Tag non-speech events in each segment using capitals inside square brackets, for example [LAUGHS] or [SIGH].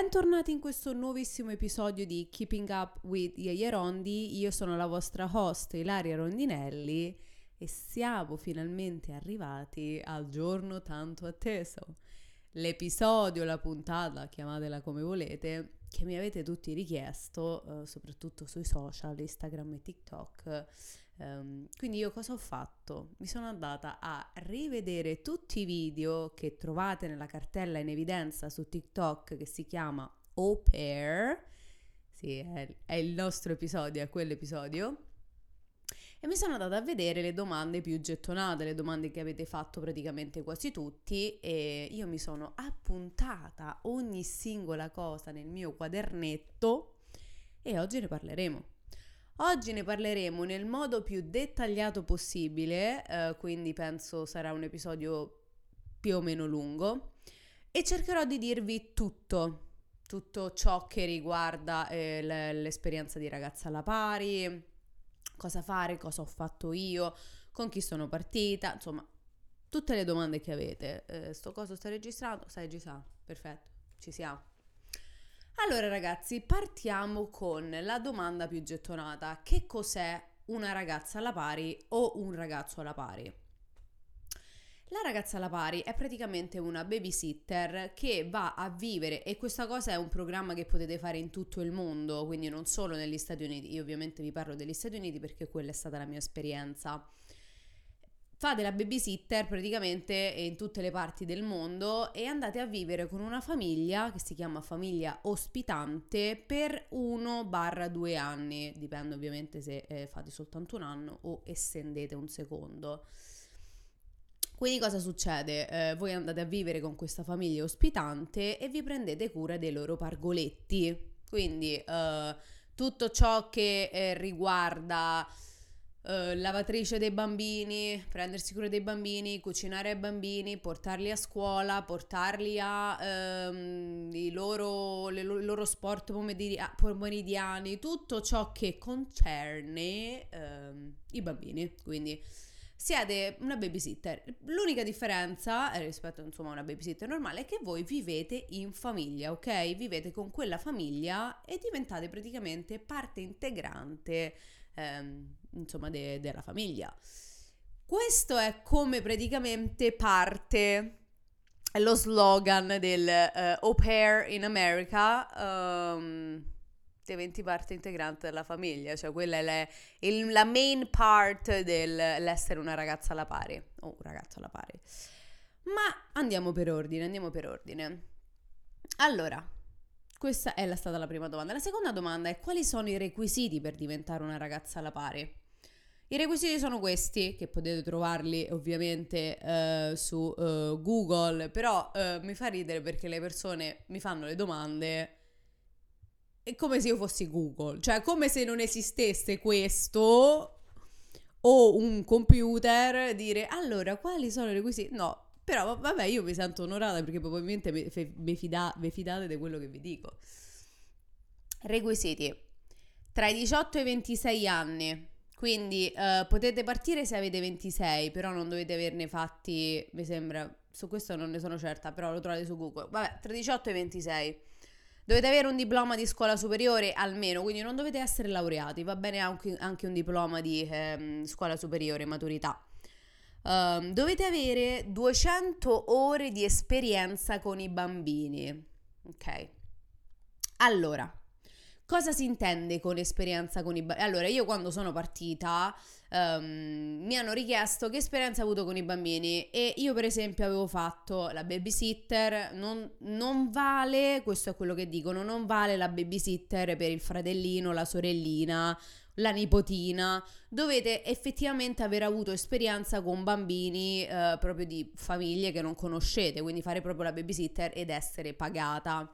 Bentornati in questo nuovissimo episodio di Keeping Up with Yaya Rondi. Io sono la vostra host Ilaria Rondinelli e siamo finalmente arrivati al giorno tanto atteso. L'episodio, la puntata, chiamatela come volete, che mi avete tutti richiesto, eh, soprattutto sui social, Instagram e TikTok. Um, quindi io cosa ho fatto? Mi sono andata a rivedere tutti i video che trovate nella cartella in evidenza su TikTok che si chiama Au Pair. Sì, è, è il nostro episodio, è quell'episodio. E mi sono andata a vedere le domande più gettonate, le domande che avete fatto praticamente quasi tutti e io mi sono appuntata ogni singola cosa nel mio quadernetto e oggi ne parleremo. Oggi ne parleremo nel modo più dettagliato possibile, eh, quindi penso sarà un episodio più o meno lungo e cercherò di dirvi tutto, tutto ciò che riguarda eh, l'esperienza di ragazza alla pari, cosa fare, cosa ho fatto io, con chi sono partita, insomma, tutte le domande che avete. Eh, sto coso sta registrando? Sta registrando, perfetto, ci siamo. Allora ragazzi, partiamo con la domanda più gettonata. Che cos'è una ragazza alla pari o un ragazzo alla pari? La ragazza alla pari è praticamente una babysitter che va a vivere e questa cosa è un programma che potete fare in tutto il mondo, quindi non solo negli Stati Uniti. Io ovviamente vi parlo degli Stati Uniti perché quella è stata la mia esperienza fate la babysitter praticamente in tutte le parti del mondo e andate a vivere con una famiglia che si chiama famiglia ospitante per 1-2 anni, dipende ovviamente se eh, fate soltanto un anno o estendete un secondo. Quindi cosa succede? Eh, voi andate a vivere con questa famiglia ospitante e vi prendete cura dei loro pargoletti. Quindi eh, tutto ciò che eh, riguarda Uh, lavatrice dei bambini, prendersi cura dei bambini, cucinare ai bambini, portarli a scuola, portarli a i, loro, le, i loro sport pomeridiani, tutto ciò che concerne um, i bambini. Quindi siete una babysitter. L'unica differenza eh, rispetto insomma, a una babysitter normale è che voi vivete in famiglia, ok? Vivete con quella famiglia e diventate praticamente parte integrante ehm, insomma de- della famiglia. Questo è come praticamente parte lo slogan del uh, Au pair in America. Um, diventi parte integrante della famiglia, cioè quella è le, il, la main part dell'essere una ragazza alla pari o un ragazzo alla pari. Ma andiamo per ordine, andiamo per ordine. Allora, questa è stata la prima domanda. La seconda domanda è quali sono i requisiti per diventare una ragazza alla pari? I requisiti sono questi, che potete trovarli ovviamente uh, su uh, Google, però uh, mi fa ridere perché le persone mi fanno le domande è come se io fossi Google, cioè come se non esistesse questo o un computer dire allora quali sono i requisiti? No, però vabbè, io mi sento onorata perché probabilmente vi fida, fidate di quello che vi dico. Requisiti. Tra i 18 e i 26 anni. Quindi uh, potete partire se avete 26, però non dovete averne fatti, mi sembra, su questo non ne sono certa, però lo trovate su Google. Vabbè, tra i 18 e i 26. Dovete avere un diploma di scuola superiore almeno, quindi non dovete essere laureati, va bene anche, anche un diploma di eh, scuola superiore, maturità. Um, dovete avere 200 ore di esperienza con i bambini. Ok. Allora, cosa si intende con esperienza con i bambini? Allora, io quando sono partita um, mi hanno richiesto che esperienza ho avuto con i bambini e io per esempio avevo fatto la babysitter, non, non vale, questo è quello che dicono, non vale la babysitter per il fratellino, la sorellina la nipotina, dovete effettivamente aver avuto esperienza con bambini eh, proprio di famiglie che non conoscete, quindi fare proprio la babysitter ed essere pagata.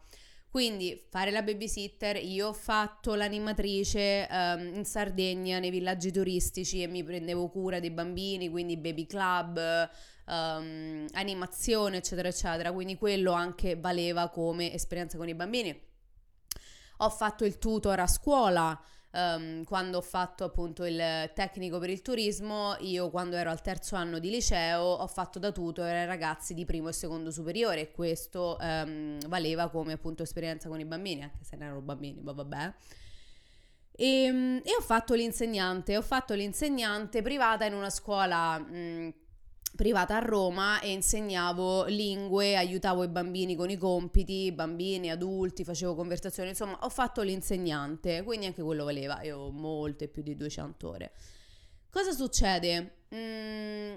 Quindi fare la babysitter, io ho fatto l'animatrice um, in Sardegna nei villaggi turistici e mi prendevo cura dei bambini, quindi baby club, um, animazione, eccetera, eccetera. Quindi quello anche valeva come esperienza con i bambini. Ho fatto il tutor a scuola, um, quando ho fatto appunto il tecnico per il turismo, io quando ero al terzo anno di liceo ho fatto da tutor ai ragazzi di primo e secondo superiore e questo um, valeva come appunto esperienza con i bambini, anche se non erano bambini, ma vabbè. E, ehm, e, ho fatto l'insegnante, ho fatto l'insegnante privata in una scuola mh, privata a Roma e insegnavo lingue, aiutavo i bambini con i compiti, bambini, adulti, facevo conversazioni, insomma ho fatto l'insegnante, quindi anche quello valeva, io ho molte più di 200 ore. Cosa succede? Mm,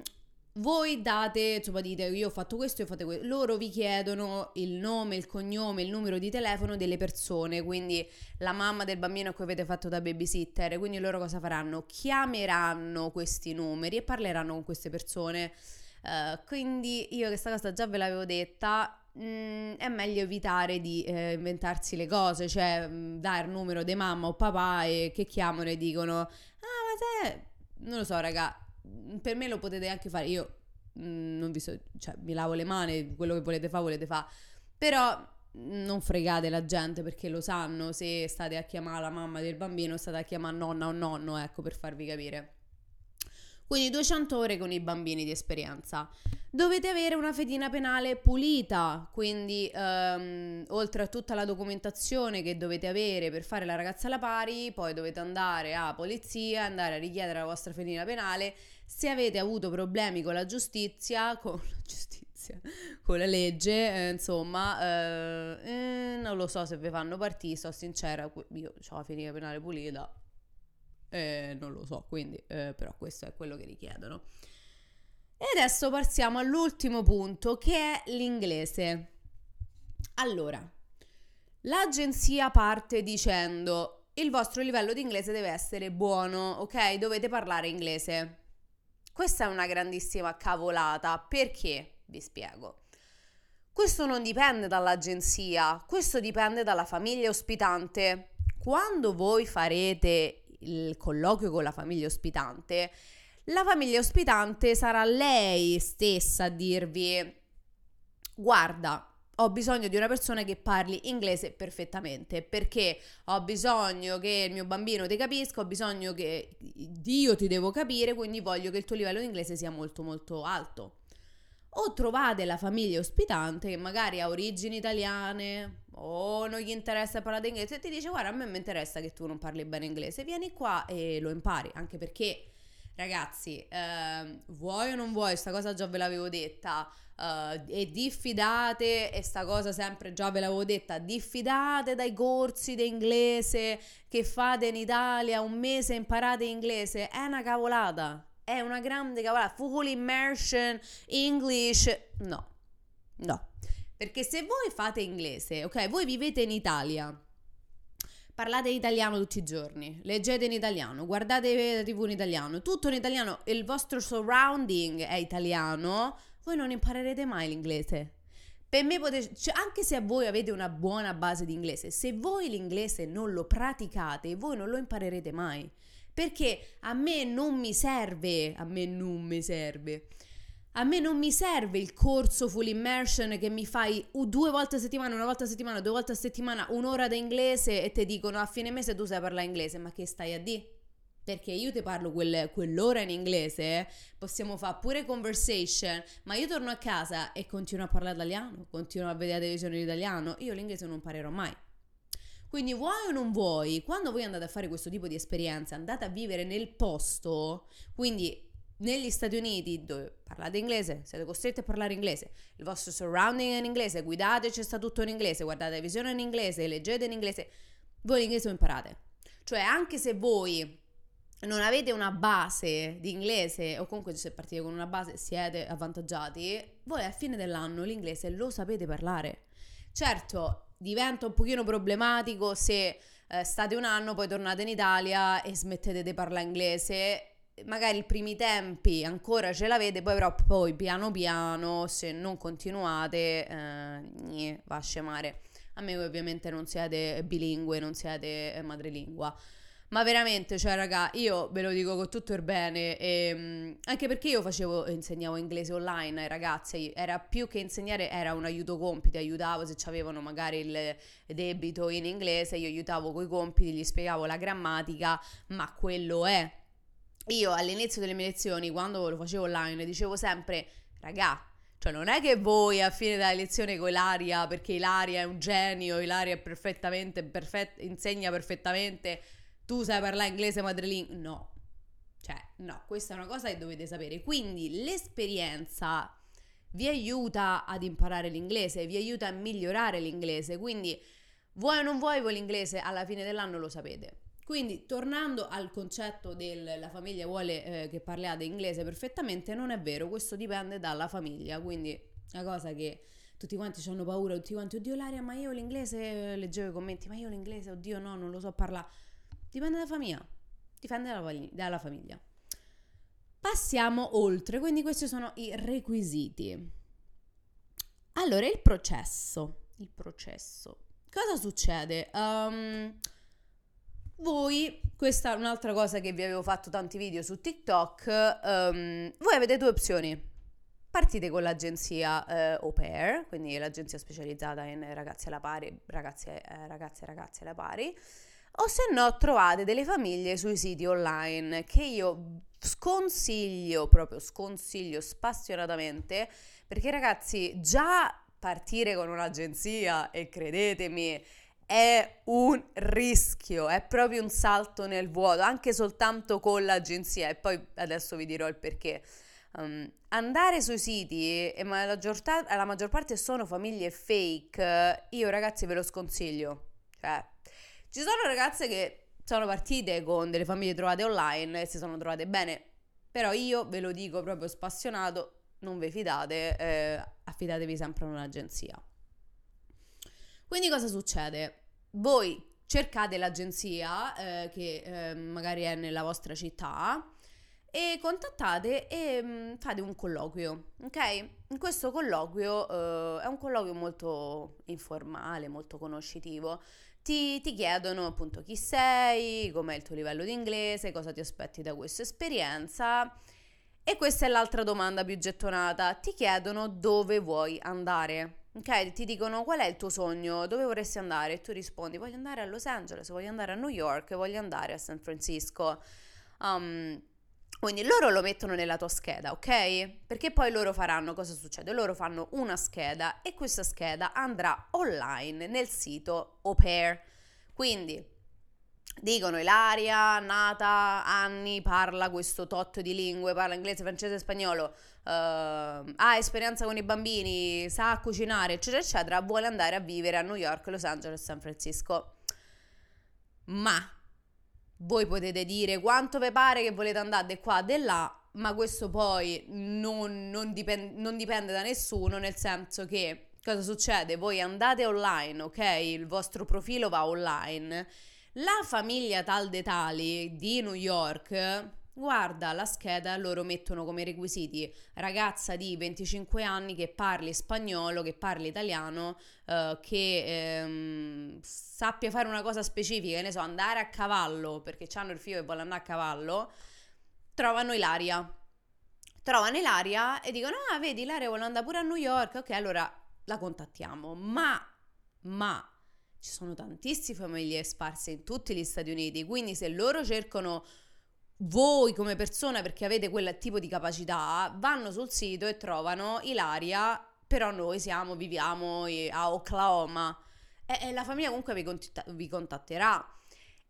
voi date, insomma dite io ho fatto questo, io fate questo, loro vi chiedono il nome, il cognome, il numero di telefono delle persone, quindi la mamma del bambino a cui avete fatto da babysitter, quindi loro cosa faranno? Chiameranno questi numeri e parleranno con queste persone. Uh, quindi io questa cosa già ve l'avevo detta, mm, è meglio evitare di eh, inventarsi le cose, cioè mh, mm, dare il numero di mamma o papà e che chiamano e dicono, ah ma te, non lo so raga, per me lo potete anche fare. Io mh, mm, non vi so, cioè, mi lavo le mani, quello che volete fare, volete fare. Però mm, non fregate la gente perché lo sanno se state a chiamare la mamma del bambino, state a chiamare nonna o nonno, ecco, per farvi capire. Quindi 200 ore con i bambini di esperienza. Dovete avere una fedina penale pulita, quindi um, oltre a tutta la documentazione che dovete avere per fare la ragazza alla pari, poi dovete andare a polizia, andare a richiedere la vostra fedina penale. Se avete avuto problemi con la giustizia, con la giustizia, con la legge, eh, insomma, eh, eh, non lo so se vi fanno partire, sto sincera, io ho la fedina penale pulita, eh, non lo so, quindi eh, però questo è quello che richiedono. E adesso passiamo all'ultimo punto che è l'inglese. Allora, l'agenzia parte dicendo il vostro livello di inglese deve essere buono, ok? Dovete parlare inglese. Questa è una grandissima cavolata, perché? Vi spiego. Questo non dipende dall'agenzia, questo dipende dalla famiglia ospitante. Quando voi farete il colloquio con la famiglia ospitante, la famiglia ospitante sarà lei stessa a dirvi guarda, ho bisogno di una persona che parli inglese perfettamente perché ho bisogno che il mio bambino ti capisca, ho bisogno che io ti devo capire, quindi voglio che il tuo livello di inglese sia molto molto alto. O trovate la famiglia ospitante che magari ha origini italiane o non gli interessa parlare inglese e ti dice guarda a me mi interessa che tu non parli bene inglese, vieni qua e lo impari, anche perché ragazzi, eh, vuoi o non vuoi, questa cosa già ve l'avevo detta, uh, e diffidate, e sta cosa sempre già ve l'avevo detta, diffidate dai corsi di inglese che fate in Italia, un mese imparate inglese, è una cavolata è una grande cavolata. Full immersion, English. No, no. Perché se voi fate inglese, ok, voi vivete in Italia, parlate italiano tutti i giorni, leggete in italiano, guardate la tv in italiano, tutto in italiano, il vostro surrounding è italiano, voi non imparerete mai l'inglese. Per me potete, cioè anche se voi avete una buona base di inglese, se voi l'inglese non lo praticate, voi non lo imparerete mai perché a me non mi serve, a me non mi serve. A me non mi serve il corso full immersion che mi fai due volte a settimana, una volta a settimana, due volte a settimana, un'ora di inglese e ti dicono a fine mese tu sai parlare inglese, ma che stai a dire? Perché io ti parlo quel, quell'ora in inglese, possiamo fare pure conversation, ma io torno a casa e continuo a parlare italiano, continuo a vedere la televisione in italiano, io l'inglese non imparerò mai. Quindi vuoi o non vuoi, quando voi andate a fare questo tipo di esperienze, andate a vivere nel posto, quindi negli Stati Uniti dove parlate inglese, siete costretti a parlare inglese, il vostro surrounding è in inglese, guidate, c'è sta tutto in inglese, guardate la visione in inglese, leggete in inglese, voi l'inglese lo imparate. Cioè anche se voi non avete una base di inglese o comunque se partite con una base siete avvantaggiati, voi a fine dell'anno l'inglese lo sapete parlare. Certo, diventa un pochino problematico se eh, state un anno, poi tornate in Italia e smettete di parlare inglese. Magari i primi tempi ancora ce l'avete, poi però poi piano piano, se non continuate, eh, va a scemare. A me ovviamente non siete bilingue, non siete madrelingua. Ma veramente, cioè, raga, io ve lo dico con tutto il bene, e, ehm, anche perché io facevo, insegnavo inglese online ai ragazzi, era più che insegnare, era un aiuto compiti, aiutavo se avevano magari il debito in inglese, io aiutavo coi compiti, gli spiegavo la grammatica, ma quello è. Io all'inizio delle mie lezioni, quando lo facevo online, dicevo sempre, raga, cioè non è che voi a fine della lezione con Ilaria, perché Ilaria è un genio, Ilaria perfettamente, perfett- insegna perfettamente tu sai parlare inglese madrelingua. No, cioè, no, questa è una cosa che dovete sapere. Quindi l'esperienza vi aiuta ad imparare l'inglese, vi aiuta a migliorare l'inglese. Quindi, vuoi o non vuoi, voi l'inglese alla fine dell'anno lo sapete. Quindi, tornando al concetto della famiglia vuole eh, che parliate inglese perfettamente, non è vero, questo dipende dalla famiglia. Quindi, la cosa che tutti quanti hanno paura, tutti quanti, oddio Laria, ma io l'inglese, leggevo i commenti, ma io l'inglese, oddio no, non lo so parlare. Dipende dalla famiglia. Dipende dalla, famiglia. Passiamo oltre, quindi questi sono i requisiti. Allora, il processo. Il processo. Cosa succede? Um, voi, questa è un'altra cosa che vi avevo fatto tanti video su TikTok, um, voi avete due opzioni. Partite con l'agenzia eh, au pair, quindi l'agenzia specializzata in ragazzi alla pari, ragazze, eh, ragazze e ragazzi alla pari, o se no trovate delle famiglie sui siti online che io sconsiglio, proprio sconsiglio spassionatamente, perché ragazzi già partire con un'agenzia e credetemi è un rischio, è proprio un salto nel vuoto, anche soltanto con l'agenzia e poi adesso vi dirò il perché. Um, andare sui siti, e ma la, maggior ta- la maggior parte sono famiglie fake, io ragazzi ve lo sconsiglio. Cioè, ci sono ragazze che sono partite con delle famiglie trovate online e si sono trovate bene, però io ve lo dico proprio spassionato, non vi fidate, eh, affidatevi sempre a un'agenzia. Quindi cosa succede? Voi cercate l'agenzia eh, che eh, magari è nella vostra città e contattate e mh, mm, fate un colloquio, ok? In questo colloquio eh, è un colloquio molto informale, molto conoscitivo ti, ti chiedono appunto chi sei, com'è il tuo livello di inglese, cosa ti aspetti da questa esperienza. E questa è l'altra domanda più gettonata. Ti chiedono dove vuoi andare. Ok, ti dicono qual è il tuo sogno, dove vorresti andare e tu rispondi voglio andare a Los Angeles, voglio andare a New York, voglio andare a San Francisco. Um, quindi loro lo mettono nella tua scheda, ok? Perché poi loro faranno cosa succede? Loro fanno una scheda e questa scheda andrà online nel sito au pair. Quindi dicono Ilaria, nata, anni, parla questo tot di lingue, parla inglese, francese spagnolo, uh, ha esperienza con i bambini, sa cucinare, eccetera, eccetera, vuole andare a vivere a New York, Los Angeles, San Francisco. Ma voi potete dire quanto vi pare che volete andare di qua, di là, ma questo poi non, non, dipende, non dipende da nessuno, nel senso che cosa succede? Voi andate online, ok? Il vostro profilo va online. La famiglia tal de tali di New York Guarda la scheda, loro mettono come requisiti ragazza di 25 anni che parli spagnolo, che parli italiano, eh, che ehm, sappia fare una cosa specifica, ne so, andare a cavallo, perché hanno il figlio che vuole andare a cavallo, trovano Ilaria. Trovano Ilaria e dicono, ah vedi, Ilaria vuole andare pure a New York, ok, allora la contattiamo. Ma, ma, ci sono tantissime famiglie sparse in tutti gli Stati Uniti, quindi se loro cercano voi come persona, perché avete quel tipo di capacità, vanno sul sito e trovano Ilaria, però noi siamo, viviamo a Oklahoma. E, e la famiglia comunque vi, contatt- vi contatterà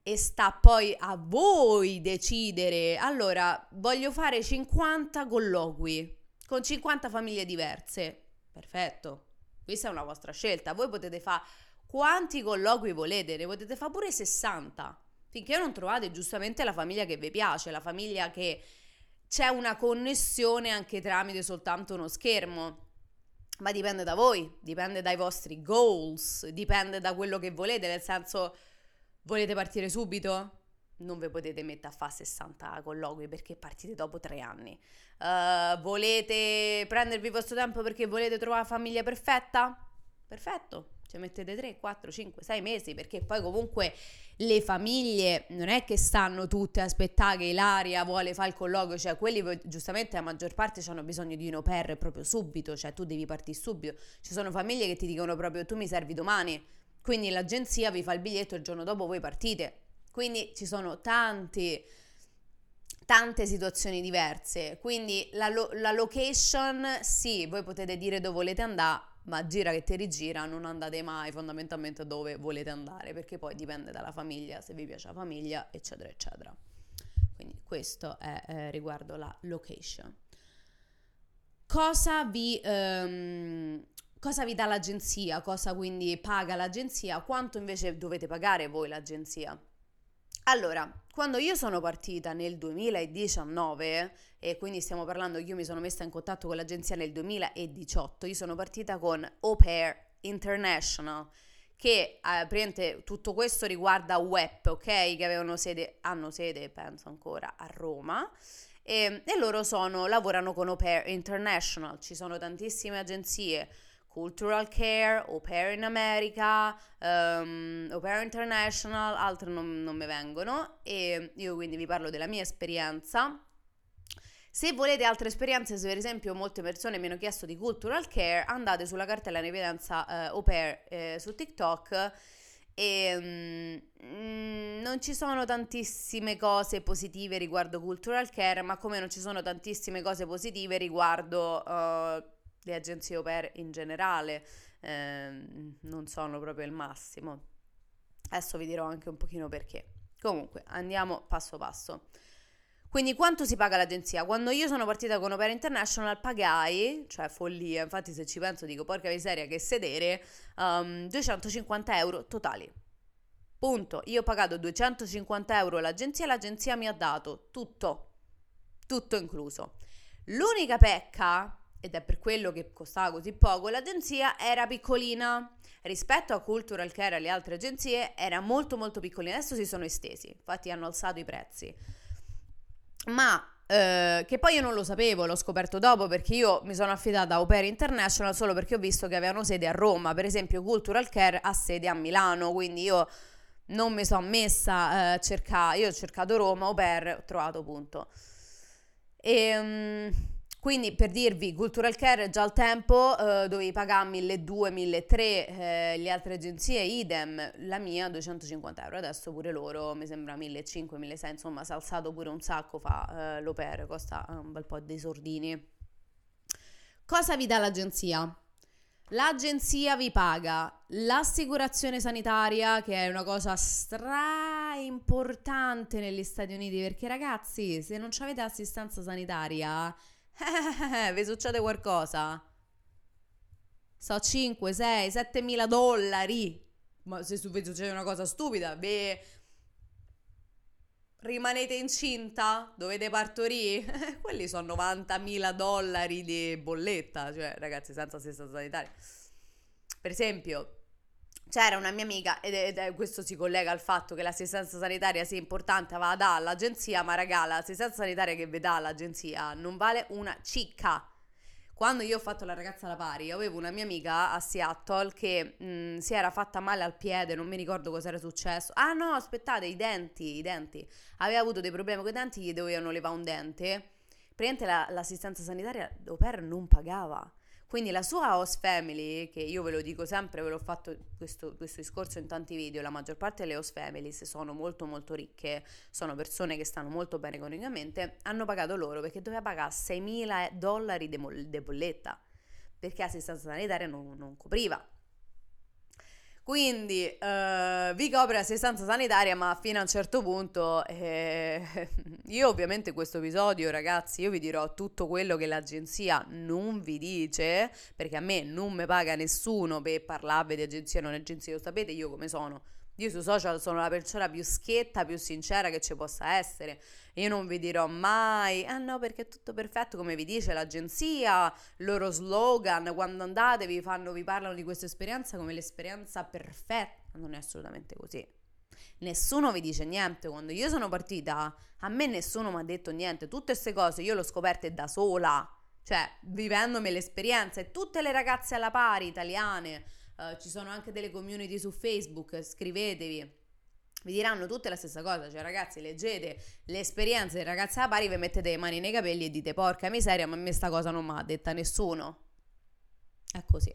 e sta poi a voi decidere. Allora, voglio fare 50 colloqui con 50 famiglie diverse. Perfetto, questa è una vostra scelta. Voi potete fare quanti colloqui volete, ne potete fare pure 60 finché non trovate giustamente la famiglia che vi piace, la famiglia che c'è una connessione anche tramite soltanto uno schermo. Ma dipende da voi, dipende dai vostri goals, dipende da quello che volete, nel senso volete partire subito? Non vi potete mettere a fare 60 colloqui perché partite dopo tre anni. Uh, volete prendervi il vostro tempo perché volete trovare la famiglia perfetta? Perfetto, ci mettete 3, 4, 5, 6 mesi perché poi comunque le famiglie non è che stanno tutte a aspettare che Ilaria vuole fare il colloquio, cioè quelli giustamente la maggior parte hanno bisogno di un au pair proprio subito, cioè tu devi partire subito. Ci sono famiglie che ti dicono proprio tu mi servi domani, quindi l'agenzia vi fa il biglietto e il giorno dopo voi partite. Quindi ci sono tanti tante situazioni diverse. Quindi la, lo- la, location, sì, voi potete dire dove volete andare, ma gira che ti rigira, non andate mai fondamentalmente dove volete andare, perché poi dipende dalla famiglia, se vi piace la famiglia, eccetera, eccetera. Quindi questo è eh, riguardo la location. Cosa vi, um, cosa vi dà l'agenzia? Cosa quindi paga l'agenzia? Quanto invece dovete pagare voi l'agenzia? Allora, quando io sono partita nel 2019, e quindi stiamo parlando io mi sono messa in contatto con l'agenzia nel 2018, io sono partita con Au Pair International, che eh, tutto questo riguarda web, ok? Che sede, hanno sede, penso ancora, a Roma. E, e loro sono, lavorano con Au Pair International, ci sono tantissime agenzie Cultural Care, Au Pair in America, um, Au Pair International, altre non, non mi vengono e io quindi vi parlo della mia esperienza. Se volete altre esperienze, se per esempio molte persone mi hanno chiesto di Cultural Care, andate sulla cartella in evidenza eh, Au Pair eh, su TikTok e mm, non ci sono tantissime cose positive riguardo Cultural Care, ma come non ci sono tantissime cose positive riguardo... Uh, le agenzie au pair in generale eh, non sono proprio il massimo. Adesso vi dirò anche un pochino perché. Comunque, andiamo passo passo. Quindi quanto si paga l'agenzia? Quando io sono partita con Opera International pagai, cioè follia, infatti se ci penso dico porca miseria che sedere, um, 250 euro totali. Punto. Io ho pagato 250 euro all'agenzia e l'agenzia mi ha dato tutto, tutto incluso. L'unica pecca ed è per quello che costava così poco, l'agenzia era piccolina. Rispetto a Cultural Care e alle altre agenzie era molto molto piccolina, adesso si sono estesi, infatti hanno alzato i prezzi. Ma eh, che poi io non lo sapevo, l'ho scoperto dopo perché io mi sono affidata a Opera International solo perché ho visto che avevano sede a Roma, per esempio Cultural Care ha sede a Milano, quindi io non mi sono messa eh, a cercare, io ho cercato Roma, Opera, ho trovato punto. E... Um, quindi per dirvi, Cultural Care già al tempo eh, dovevi pagare 1.200, 1.300, eh, le altre agenzie idem, la mia 250 euro, adesso pure loro mi sembra 1.500, 1.600, insomma si è alzato pure un sacco fa eh, l'oper, costa un bel po' dei sordini. Cosa vi dà l'agenzia? L'agenzia vi paga l'assicurazione sanitaria, che è una cosa stra importante negli Stati Uniti, perché ragazzi, se non avete assistenza sanitaria eh, vi succede qualcosa? So 5, 6, 7 mila dollari. Ma se vi succede una cosa stupida, vi rimanete incinta, dovete partorire, quelli sono 90 mila dollari di bolletta, cioè ragazzi senza assistenza sanitaria. Per esempio, c'era una mia amica, ed, è, questo si collega al fatto che l'assistenza sanitaria sia importante, va da all'agenzia, ma raga, l'assistenza sanitaria che vi dà all'agenzia non vale una cicca. Quando io ho fatto la ragazza alla pari, avevo una mia amica a Seattle che mh, si era fatta male al piede, non mi ricordo cosa era successo. Ah no, aspettate, i denti, i denti. Aveva avuto dei problemi con i denti, gli dovevano levare un dente. Praticamente la, l'assistenza sanitaria d'Oper non pagava. Quindi la sua host family, che io ve lo dico sempre, ve l'ho fatto questo, questo, discorso in tanti video, la maggior parte delle host families sono molto molto ricche, sono persone che stanno molto bene economicamente, hanno pagato loro perché doveva pagare 6.000 dollari di bolletta, perché l'assistenza sanitaria non, non copriva. Quindi uh, vi copre assistenza sanitaria, ma fino a un certo punto eh, [LAUGHS] io ovviamente questo episodio, ragazzi, io vi dirò tutto quello che l'agenzia non vi dice, perché a me non mi paga nessuno per parlarvi di agenzia non agenzia, lo sapete io come sono. Io sui social sono la persona più schietta, più sincera che ci possa essere. Io non vi dirò mai, ah no, perché è tutto perfetto, come vi dice l'agenzia, loro slogan, quando andate vi, fanno, vi parlano di questa esperienza come l'esperienza perfetta. Non è assolutamente così. Nessuno vi dice niente. Quando io sono partita, a me nessuno mi ha detto niente. Tutte queste cose io le ho scoperte da sola, cioè vivendomi l'esperienza. E tutte le ragazze alla pari italiane Uh, ci sono anche delle community su Facebook, scrivetevi. vi diranno tutte la stessa cosa, cioè ragazzi leggete le esperienze delle ragazze a pari, vi mettete le mani nei capelli e dite porca miseria, ma a me sta cosa non mi ha detta nessuno. È così.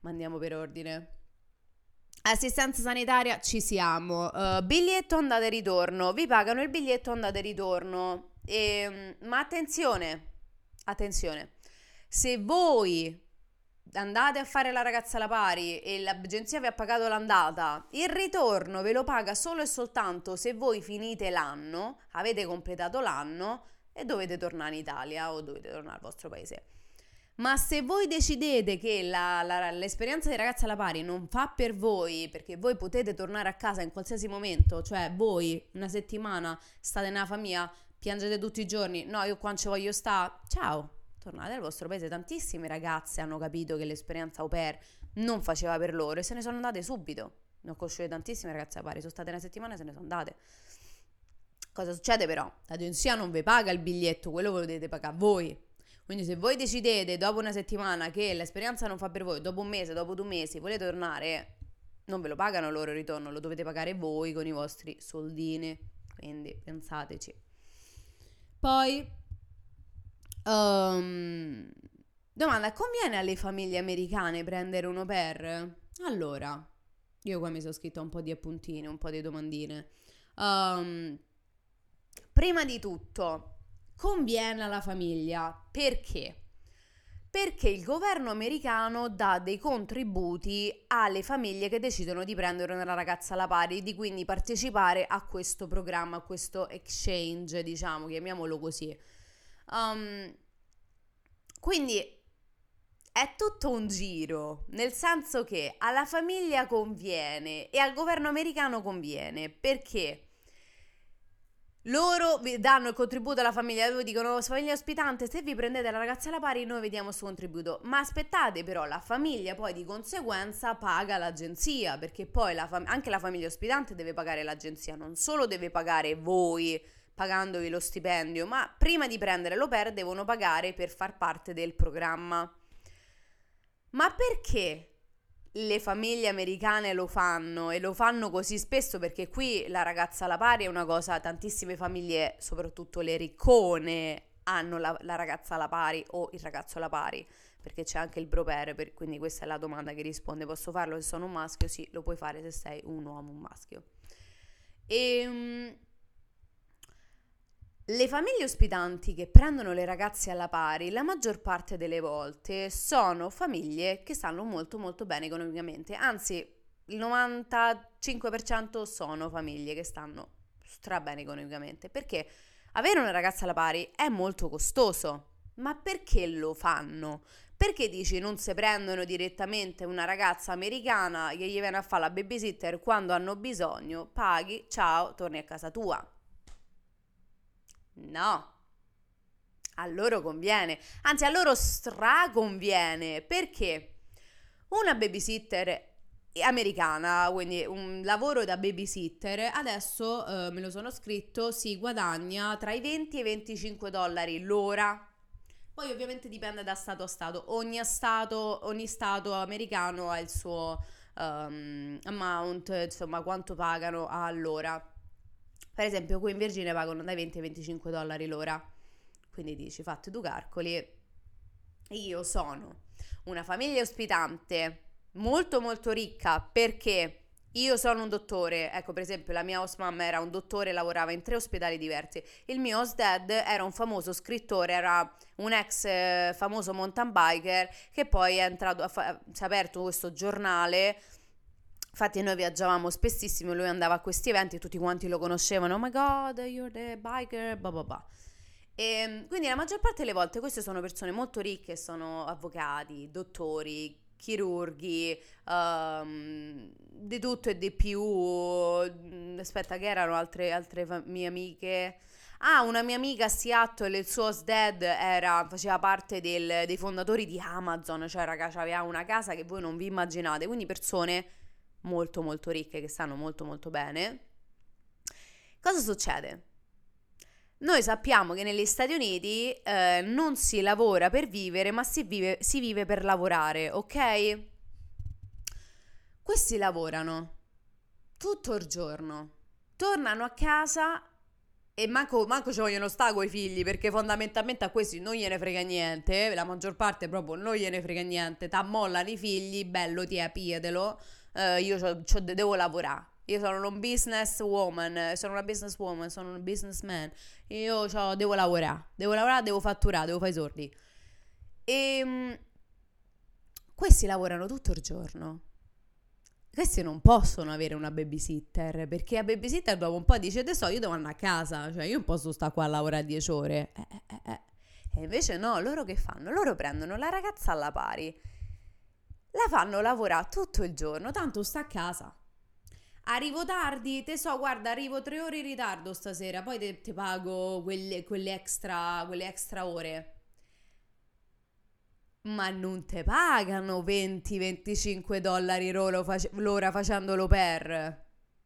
Ma andiamo per ordine. Assistenza sanitaria ci siamo. Uh, biglietto andata e ritorno. Vi pagano il biglietto andata e ritorno. E, ehm, ma attenzione, attenzione. Se voi andate a fare la ragazza alla pari e l'agenzia vi ha pagato l'andata, il ritorno ve lo paga solo e soltanto se voi finite l'anno, avete completato l'anno e dovete tornare in Italia o dovete tornare al vostro paese. Ma se voi decidete che la, la, l'esperienza di ragazza alla pari non fa per voi, perché voi potete tornare a casa in qualsiasi momento, cioè voi una settimana state nella famiglia, piangete tutti i giorni, no, io qua non ci voglio stare, ciao, tornate al vostro paese. Tantissime ragazze hanno capito che l'esperienza au pair non faceva per loro e se ne sono andate subito. Ne ho conosciuto tantissime ragazze a pari, sono state una settimana e se ne sono andate. Cosa succede però? L'agenzia non vi paga il biglietto, quello ve lo dovete pagare voi. Quindi se voi decidete dopo una settimana che l'esperienza non fa per voi, dopo un mese, dopo due mesi, volete tornare, non ve lo pagano loro il ritorno, lo dovete pagare voi con i vostri soldini. Quindi pensateci. Poi, um, domanda, conviene alle famiglie americane prendere un au pair? Allora, io qua mi sono scritto un po' di appuntini, un po' di domandine. Um, prima di tutto, conviene alla famiglia. Perché? Perché il governo americano dà dei contributi alle famiglie che decidono di prendere una ragazza alla pari, di quindi partecipare a questo programma, a questo exchange, diciamo, chiamiamolo così. Um, quindi è tutto un giro, nel senso che alla famiglia conviene e al governo americano conviene, perché? loro danno il contributo alla famiglia, loro dicono famiglia ospitante, se vi prendete la ragazza alla pari noi vediamo il suo contributo, ma aspettate però la famiglia poi di conseguenza paga l'agenzia, perché poi la fam- anche la famiglia ospitante deve pagare l'agenzia, non solo deve pagare voi pagandovi lo stipendio, ma prima di prendere l'oper devono pagare per far parte del programma. Ma perché le famiglie americane lo fanno e lo fanno così spesso perché qui la ragazza alla pari è una cosa, tantissime famiglie, soprattutto le riccone, hanno la, la ragazza alla pari o il ragazzo alla pari perché c'è anche il broper, per, quindi questa è la domanda che risponde, posso farlo se sono un maschio? Sì, lo puoi fare se sei un uomo, un maschio. Ehm, le famiglie ospitanti che prendono le ragazze alla pari, la maggior parte delle volte sono famiglie che stanno molto molto bene economicamente, anzi il 95% sono famiglie che stanno stra bene economicamente, perché avere una ragazza alla pari è molto costoso. Ma perché lo fanno? Perché dici non si prendono direttamente una ragazza americana che gli viene a fare la babysitter quando hanno bisogno, paghi, ciao, torni a casa tua. No. A loro conviene, anzi a loro straconviene, perché una babysitter americana, quindi un lavoro da babysitter, adesso eh, me lo sono scritto, si guadagna tra i 20 e i 25 dollari l'ora. Poi ovviamente dipende da stato a stato, ogni stato, ogni stato americano ha il suo um, amount, insomma quanto pagano all'ora. Per esempio, qui in Virginia pagano dai 20 ai 25 dollari l'ora. Quindi dici, fatti due calcoli. Io sono una famiglia ospitante molto molto ricca perché io sono un dottore, ecco per esempio la mia host mom era un dottore, lavorava in tre ospedali diversi, il mio host dad era un famoso scrittore, era un ex eh, famoso mountain biker che poi è entrato, fa- si aperto questo giornale Infatti noi viaggiavamo spessissimo, lui andava a questi eventi, tutti quanti lo conoscevano, oh my god, you're the biker, blah blah blah. E ehm, quindi la maggior parte delle volte queste sono persone molto ricche, sono avvocati, dottori, chirurghi, um, di tutto e di più. Aspetta, che erano altre, altre mie amiche? Ah, una mia amica a Seattle, il suo dad era, faceva parte del, dei fondatori di Amazon, cioè ragazzi aveva una casa che voi non vi immaginate, quindi persone molto molto ricche che stanno molto molto bene, cosa succede? Noi sappiamo che negli Stati Uniti eh, non si lavora per vivere, ma si vive, si vive per lavorare, ok? Questi lavorano tutto il giorno. Tornano a casa e manco, manco ci vogliono stare con i figli perché fondamentalmente a questi non gliene frega niente, la maggior parte proprio non gliene frega niente, t'ammollano i figli, bello ti apietelo, uh, io c'ho, c'ho, devo lavorare. Io sono un business woman, sono una business woman, sono un businessman. Io devo lavorare, devo lavorare, devo fatturare, devo fare i sordi. E um, questi lavorano tutto il giorno questi non possono avere una babysitter perché la babysitter dopo un po' dice adesso io devo andare a casa, cioè io non posso stare qua a lavorare 10 ore. Eh, eh, eh, eh. E invece no, loro che fanno? Loro prendono la ragazza alla pari, la fanno lavorare tutto il giorno, tanto sta a casa. Arrivo tardi, te so, guarda, arrivo tre ore in ritardo stasera, poi ti pago quelle, quelle, extra, quelle extra ore ma non te pagano 20-25 dollari l'ora facendolo per.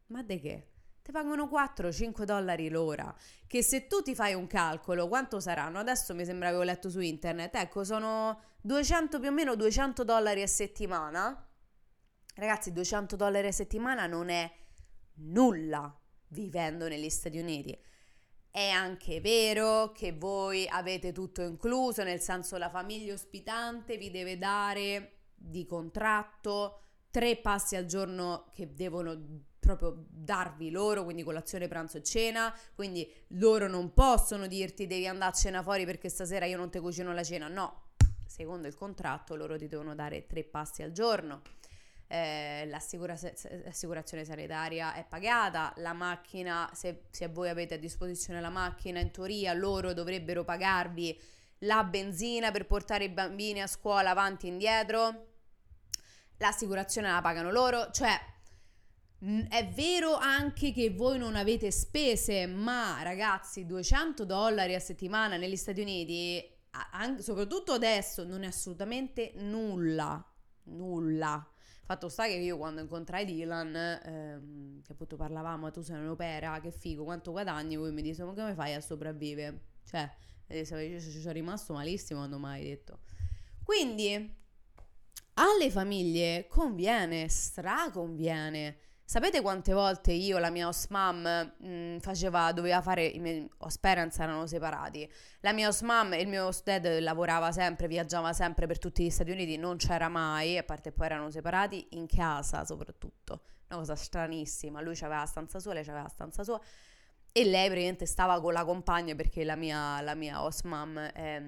Ma di che? Ti pagano 4-5 dollari l'ora. Che se tu ti fai un calcolo, quanto saranno? Adesso mi sembra che ho letto su internet. Ecco, sono 200 più o meno 200 dollari a settimana. Ragazzi, 200 dollari a settimana non è nulla vivendo negli Stati Uniti. È anche vero che voi avete tutto incluso, nel senso la famiglia ospitante vi deve dare di contratto tre passi al giorno che devono proprio darvi loro, quindi colazione, pranzo e cena, quindi loro non possono dirti devi andare a cena fuori perché stasera io non ti cucino la cena, no, secondo il contratto loro ti devono dare tre passi al giorno. Eh, l'assicurazione sanitaria è pagata, la macchina, se, se voi avete a disposizione la macchina, in teoria loro dovrebbero pagarvi la benzina per portare i bambini a scuola avanti e indietro, l'assicurazione la pagano loro, cioè è vero anche che voi non avete spese, ma ragazzi 200 dollari a settimana negli Stati Uniti, soprattutto adesso, non è assolutamente nulla, nulla. Fatto sta che io quando incontrai Dylan, ehm, che appunto parlavamo, tu sei un'opera, che figo, quanto guadagni, lui mi disse, ma come fai a sopravvivere? Cioè, ci sono rimasto malissimo quando mai detto. Quindi, alle famiglie conviene, straconviene Sapete quante volte io, la mia host mom, mh, mm, faceva, doveva fare, i miei host parents erano separati. La mia host mom e il mio host dad lavorava sempre, viaggiava sempre per tutti gli Stati Uniti, non c'era mai, a parte poi erano separati, in casa soprattutto. Una cosa stranissima, lui aveva la stanza sua, lei aveva la stanza sua. E lei praticamente stava con la compagna perché la mia, la mia host mom è,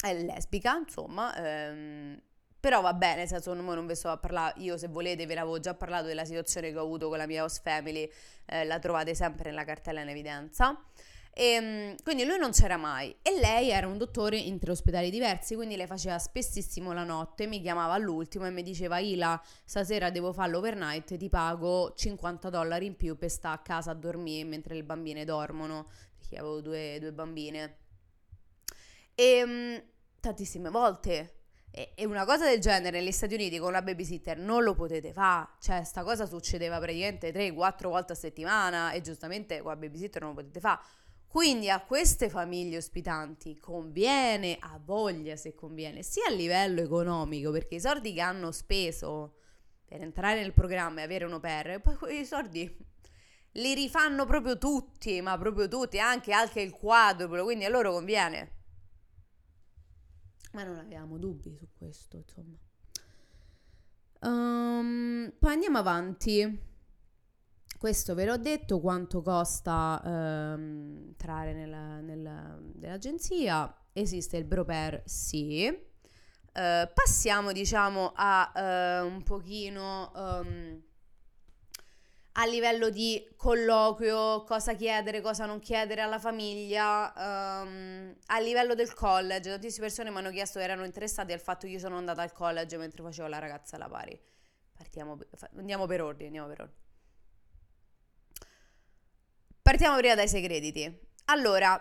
è lesbica, insomma. Ehm, però va bene, nel senso non, vi sto a parlare, io se volete ve l'avevo già parlato della situazione che ho avuto con la mia host family, eh, la trovate sempre nella cartella in evidenza. E, ehm, quindi lui non c'era mai e lei era un dottore in tre ospedali diversi, quindi lei faceva spessissimo la notte, mi chiamava all'ultimo e mi diceva Ila, stasera devo fare l'overnight, ti pago 50 dollari in più per stare a casa a dormire mentre le bambine dormono, perché avevo due, due bambine. E ehm, tantissime volte e, una cosa del genere negli Stati Uniti con la babysitter non lo potete fare. Cioè, sta cosa succedeva praticamente 3-4 volte a settimana e giustamente con la babysitter non lo potete fare. Quindi a queste famiglie ospitanti conviene, a voglia se conviene, sia a livello economico, perché i soldi che hanno speso per entrare nel programma e avere un au poi quei soldi li rifanno proprio tutti, ma proprio tutti, anche, anche il quadruplo, quindi a loro conviene ma non avevamo dubbi su questo, insomma. Um, poi andiamo avanti. Questo ve l'ho detto, quanto costa um, entrare nella, nella, nell'agenzia. Esiste il broper? Sì. Uh, passiamo, diciamo, a uh, un pochino... Um, a livello di colloquio, cosa chiedere, cosa non chiedere alla famiglia, um, a livello del college, tantissime persone mi hanno chiesto erano interessate al fatto che io sono andata al college mentre facevo la ragazza alla pari. Partiamo, andiamo per ordine, andiamo per ordine. Partiamo prima dai segrediti. Allora,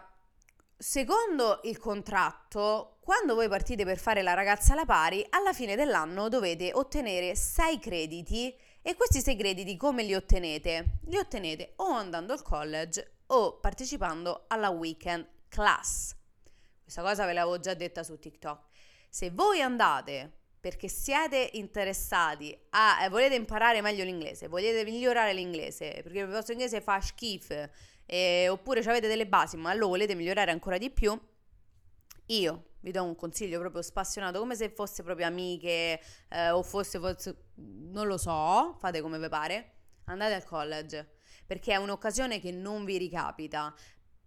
secondo il contratto, quando voi partite per fare la ragazza alla pari, alla fine dell'anno dovete ottenere 6 crediti e questi segreti come li ottenete? Li ottenete o andando al college o partecipando alla weekend class. Questa cosa ve l'avevo già detta su TikTok. Se voi andate perché siete interessati a, eh, volete imparare meglio l'inglese, volete migliorare l'inglese, perché il vostro inglese fa schifo, eh, oppure avete delle basi, ma lo volete migliorare ancora di più, io vi do un consiglio proprio spassionato, come se fosse proprio amiche eh, o fosse, fosse, non lo so, fate come vi pare, andate al college, perché è un'occasione che non vi ricapita,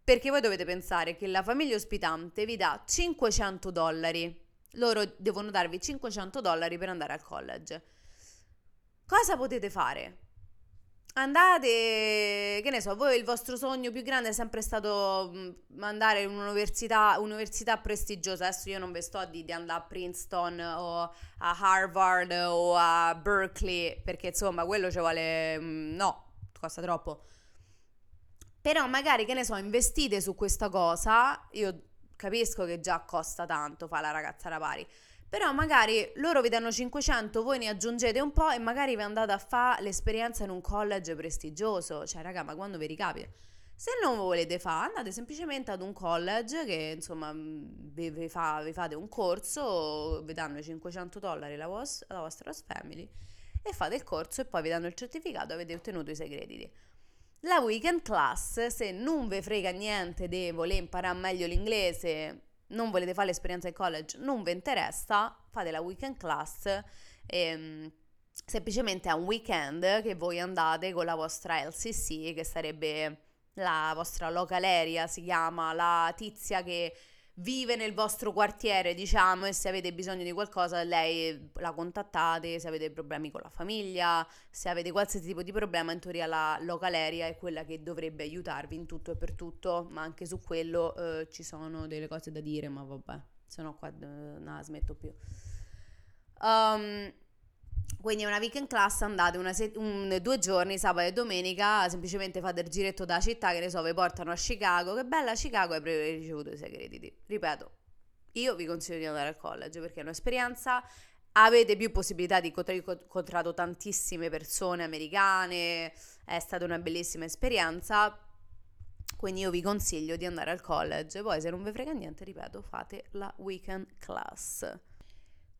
perché voi dovete pensare che la famiglia ospitante vi dà 500 dollari loro devono darvi 500 dollari per andare al college. Cosa potete fare? Andate, che ne so, voi il vostro sogno più grande è sempre stato mm, andare in un'università, università prestigiosa. Adesso io non vi sto dire di andare a Princeton o a Harvard o a Berkeley, perché insomma quello ci vuole... Mm, no, costa troppo. Però magari, che ne so, investite su questa cosa. Io capisco che già costa tanto fa la ragazza da pari. Però magari loro vi danno 500, voi ne aggiungete un po' e magari vi andate a fare l'esperienza in un college prestigioso. Cioè, raga, ma quando vi ricapita? Se non volete fare, andate semplicemente ad un college che insomma vi, vi, fa, vi fate un corso, vi danno 500 dollari la, vos- la vostra family e fate il corso e poi vi danno il certificato, avete ottenuto i sei crediti. La weekend class, se non vi frega niente di voler imparare meglio l'inglese, non volete fare l'esperienza in college, non vi interessa, fate la weekend class. Ehm, semplicemente è un weekend che voi andate con la vostra LCC, che sarebbe la vostra local area, si chiama la tizia che vive nel vostro quartiere, diciamo, e se avete bisogno di qualcosa lei la contattate, se avete problemi con la famiglia, se avete qualsiasi tipo di problema, in teoria la local area è quella che dovrebbe aiutarvi in tutto e per tutto, ma anche su quello eh, ci sono delle cose da dire, ma vabbè, se no qua eh, no, smetto più. Um, quindi è una weekend class, andate set- un, due giorni, sabato e domenica, semplicemente fate il giretto da città, che ne so, vi portano a Chicago, che bella Chicago hai ricevuto i segreti. Ripeto, io vi consiglio di andare al college perché è un'esperienza, avete più possibilità di incontrare, ho incontrato tantissime persone americane, è stata una bellissima esperienza, quindi io vi consiglio di andare al college, poi se non vi frega niente, ripeto, fate la weekend class.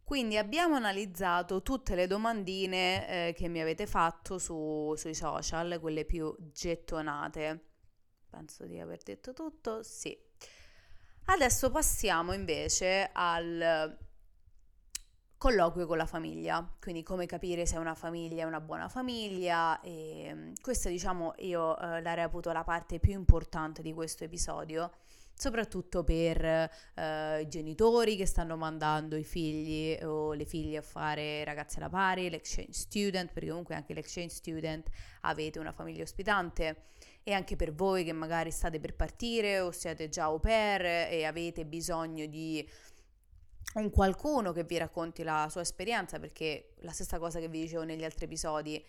Quindi abbiamo analizzato tutte le domandine eh, che mi avete fatto su, sui social, quelle più gettonate. Penso di aver detto tutto, sì. Adesso passiamo invece al colloquio con la famiglia, quindi come capire se una famiglia è una buona famiglia e mm, questa diciamo io eh, la reputo la parte più importante di questo episodio soprattutto per eh, i genitori che stanno mandando i figli o le figlie a fare ragazze alla pari, l'exchange student, perché comunque anche l'exchange student avete una famiglia ospitante. E anche per voi che magari state per partire o siete già au pair e avete bisogno di un qualcuno che vi racconti la sua esperienza, perché la stessa cosa che vi dicevo negli altri episodi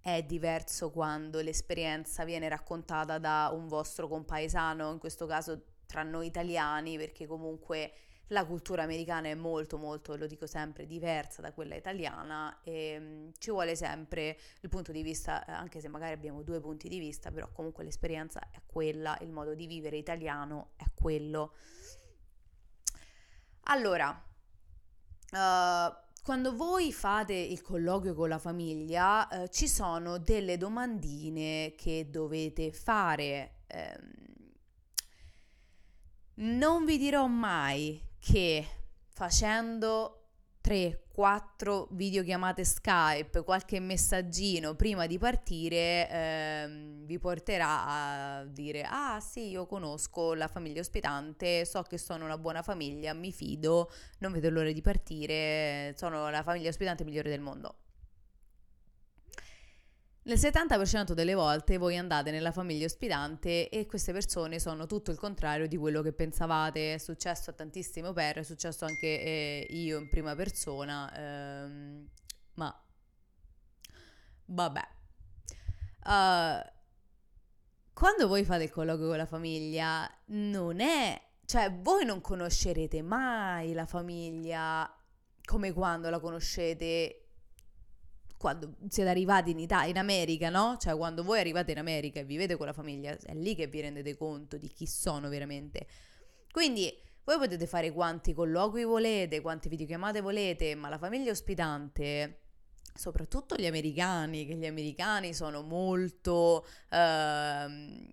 è diverso quando l'esperienza viene raccontata da un vostro compaesano, in questo caso tra noi italiani, perché comunque la cultura americana è molto molto, lo dico sempre, diversa da quella italiana e um, ci vuole sempre il punto di vista, eh, anche se magari abbiamo due punti di vista, però comunque l'esperienza è quella, il modo di vivere italiano è quello. Allora, uh, quando voi fate il colloquio con la famiglia, uh, ci sono delle domandine che dovete fare. Um, non vi dirò mai che facendo 3-4 videochiamate Skype, qualche messaggino prima di partire ehm, vi porterà a dire ah sì io conosco la famiglia ospitante, so che sono una buona famiglia, mi fido, non vedo l'ora di partire, sono la famiglia ospitante migliore del mondo. Nel 70% delle volte voi andate nella famiglia ospitante e queste persone sono tutto il contrario di quello che pensavate. È successo a tantissimo per, è successo anche eh, io in prima persona, ehm, ma vabbè. Uh, quando voi fate il colloquio con la famiglia, non è, cioè voi non conoscerete mai la famiglia come quando la conoscete quando siete arrivati in Italia, in America, no? Cioè quando voi arrivate in America e vivete con la famiglia, è lì che vi rendete conto di chi sono veramente. Quindi voi potete fare quanti colloqui volete, quante videochiamate volete, ma la famiglia ospitante soprattutto gli americani, che gli americani sono molto ehm,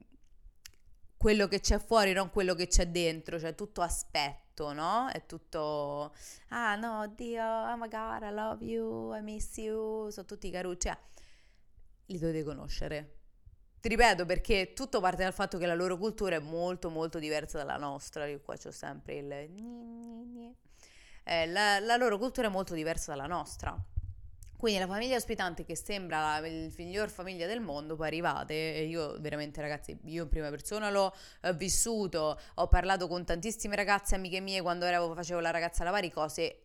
quello che c'è fuori, non quello che c'è dentro, cioè tutto aspetto, no? È tutto, ah no, oddio, oh my god, I love you, I miss you, sono tutti carucci, cioè, li dovete conoscere. Ti ripeto perché tutto parte dal fatto che la loro cultura è molto molto diversa dalla nostra, io qua c'ho sempre il... Eh, la, la loro cultura è molto diversa dalla nostra. Quindi la famiglia ospitante che sembra la miglior famiglia del mondo, poi arrivate e io veramente ragazzi, io in prima persona l'ho eh, vissuto, ho parlato con tantissime ragazze amiche mie quando ero, facevo la ragazza a lavare, cose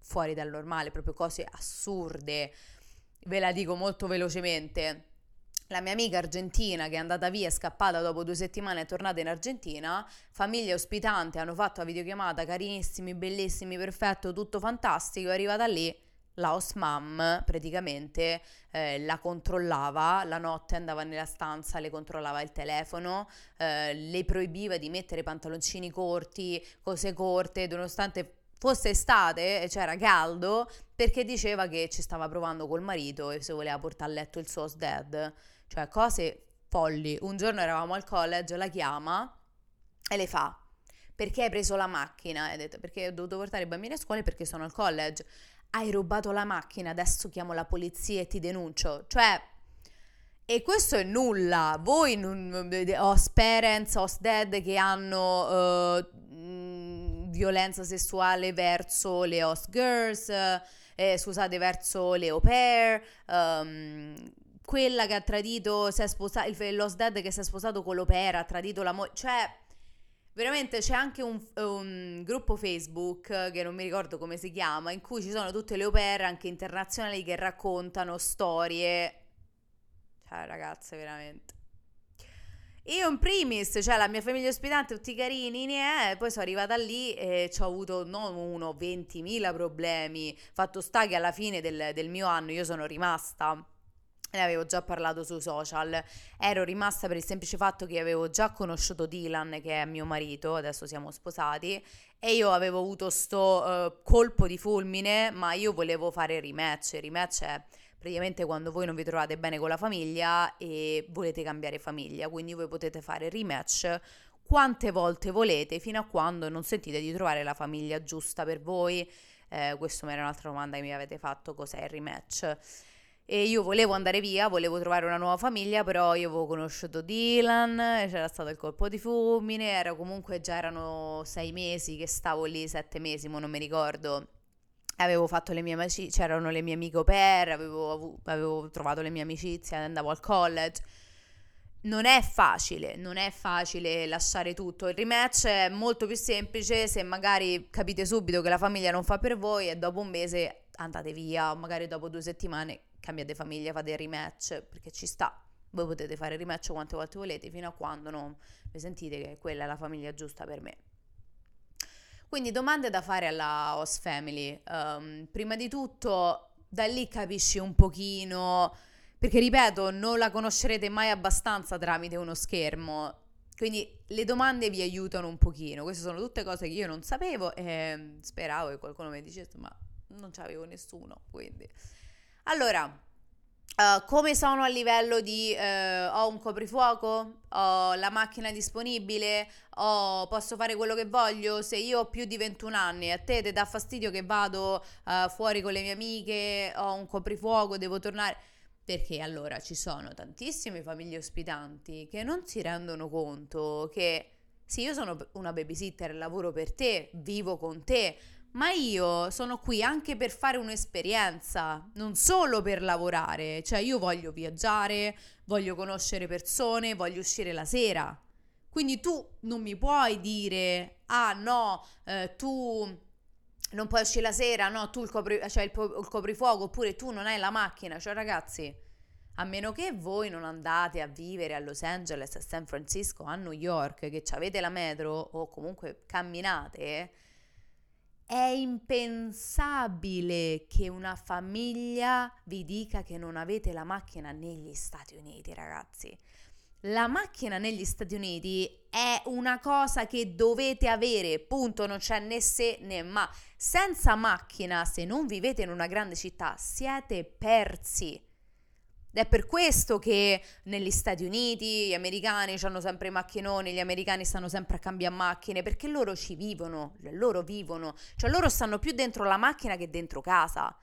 fuori dal normale, proprio cose assurde. Ve la dico molto velocemente. La mia amica argentina che è andata via, è scappata dopo due settimane, è tornata in Argentina, famiglia ospitante, hanno fatto la videochiamata, carinissimi, bellissimi, perfetto, tutto fantastico, è arrivata lì la host mom praticamente eh, la controllava, la notte andava nella stanza, le controllava il telefono, eh, le proibiva di mettere pantaloncini corti, cose corte, nonostante fosse estate e c'era caldo, perché diceva che ci stava provando col marito e se voleva portare a letto il suo dad, cioè cose folli. Un giorno eravamo al college, la chiama e le fa perché hai preso la macchina? E ha detto perché ho dovuto portare i bambini a scuola perché sono al college hai rubato la macchina, adesso chiamo la polizia e ti denuncio. Cioè, e questo è nulla. Voi, non, host parents, host dad che hanno uh, violenza sessuale verso le host girls, eh, scusate, verso le au pair, um, quella che ha tradito, si è sposato, l'host dad che si è sposato con pair, ha tradito la moglie, cioè Veramente c'è anche un, un, gruppo Facebook che non mi ricordo come si chiama, in cui ci sono tutte le opere anche internazionali che raccontano storie. Cioè, ragazze, veramente. Io in primis, cioè la mia famiglia ospitante, tutti carini, eh, poi sono arrivata lì e ho avuto non uno, 20.000 problemi. Fatto sta che alla fine del, del mio anno io sono rimasta ne avevo già parlato sui social, ero rimasta per il semplice fatto che avevo già conosciuto Dylan, che è mio marito, adesso siamo sposati, e io avevo avuto sto uh, colpo di fulmine, ma io volevo fare rematch. Rematch è praticamente quando voi non vi trovate bene con la famiglia e volete cambiare famiglia, quindi voi potete fare rematch quante volte volete fino a quando non sentite di trovare la famiglia giusta per voi. Eh, questa era un'altra domanda che mi avete fatto, cos'è il rematch? E io volevo andare via, volevo trovare una nuova famiglia, però io avevo conosciuto Dylan, c'era stato il colpo di fulmine, era comunque già erano sei mesi che stavo lì, sette mesi, ma non mi ricordo. Avevo fatto le mie amicizie, c'erano le mie amiche au pair, avevo, avevo trovato le mie amicizie, andavo al college. Non è facile, non è facile lasciare tutto. Il rematch è molto più semplice se magari capite subito che la famiglia non fa per voi e dopo un mese andate via, o magari dopo due settimane cambiate famiglia, fate rematch, perché ci sta. Voi potete fare rematch quante volte volete, fino a quando non vi sentite che quella è la famiglia giusta per me. Quindi domande da fare alla host family. Um, prima di tutto, da lì capisci un pochino, perché ripeto, non la conoscerete mai abbastanza tramite uno schermo. Quindi le domande vi aiutano un pochino. Queste sono tutte cose che io non sapevo e speravo che qualcuno mi dicesse, ma non c'avevo nessuno, quindi... Allora, uh, come sono a livello di uh, ho un coprifuoco, ho la macchina disponibile, ho, posso fare quello che voglio, se io ho più di 21 anni e a te ti dà fastidio che vado uh, fuori con le mie amiche, ho un coprifuoco, devo tornare... Perché allora ci sono tantissime famiglie ospitanti che non si rendono conto che sì, io sono una babysitter, lavoro per te, vivo con te, ma io sono qui anche per fare un'esperienza, non solo per lavorare, cioè io voglio viaggiare, voglio conoscere persone, voglio uscire la sera. Quindi tu non mi puoi dire, ah no, eh, tu non puoi uscire la sera, no, tu il, copri, cioè il, il coprifuoco, oppure tu non hai la macchina, cioè ragazzi, a meno che voi non andate a vivere a Los Angeles, a San Francisco, a New York, che avete la metro o comunque camminate, è impensabile che una famiglia vi dica che non avete la macchina negli Stati Uniti, ragazzi. la macchina negli Stati Uniti è una cosa che dovete avere, punto, non c'è né se né ma. Senza macchina, se non vivete in una grande città, siete persi. Ed è per questo che negli Stati Uniti gli americani hanno sempre i macchinoni, gli americani stanno sempre a cambiare macchine, perché loro ci vivono, loro vivono, cioè loro stanno più dentro la macchina che dentro casa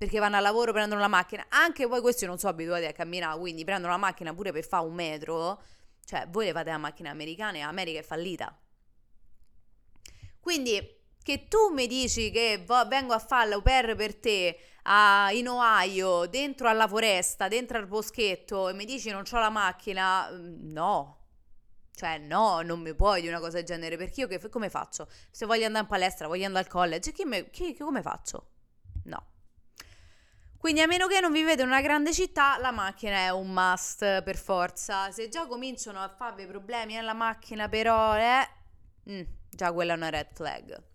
perché vanno al lavoro, prendono la macchina. Anche voi questi non sono abituati a camminare, quindi prendono la macchina pure per fare un metro. Cioè, voi le fate la macchina americana e America è fallita. Quindi, che tu mi dici che vengo a fare l'au per te a, in Ohio, dentro alla foresta, dentro al boschetto, e mi dici non ho la macchina, mm, no. Cioè, no, non mi puoi di una cosa del genere, perché io che, come faccio? Se voglio andare in palestra, voglio andare al college, chi me, chi, come faccio? No. Quindi a meno che non vivete in una grande città, la macchina è un must per forza. Se già cominciano a farvi problemi alla macchina, però, eh, mm, già quella è una red flag.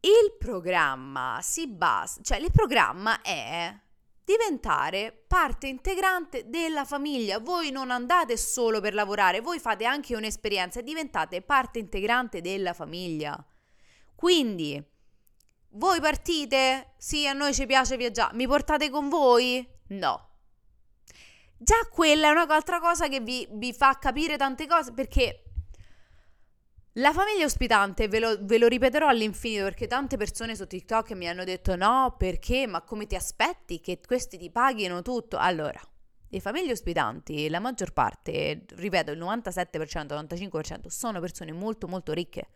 Il programma si basa, cioè il programma è diventare parte integrante della famiglia. Voi non andate solo per lavorare, voi fate anche un'esperienza e diventate parte integrante della famiglia. Quindi voi partite? Sì, a noi ci piace viaggiare. Mi portate con voi? No. Già quella è un'altra cosa che vi, vi fa capire tante cose perché la famiglia ospitante, ve lo, ve lo, ripeterò all'infinito perché tante persone su TikTok mi hanno detto no, perché? Ma come ti aspetti che questi ti paghino tutto? Allora, le famiglie ospitanti, la maggior parte, ripeto, il 97%, il 95% sono persone molto molto ricche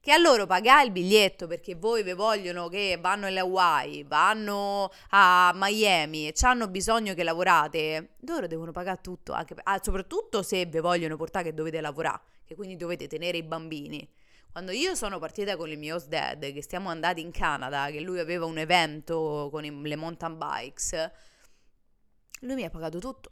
che a loro pagare il biglietto perché voi vi vogliono che vanno alle Hawaii, vanno a Miami e hanno bisogno che lavorate, loro devono pagare tutto, anche, ah, soprattutto se vi vogliono portare che dovete lavorare, che quindi dovete tenere i bambini. Quando io sono partita con il mio host dad, che stiamo andati in Canada, che lui aveva un evento con i, le mountain bikes, lui mi ha pagato tutto.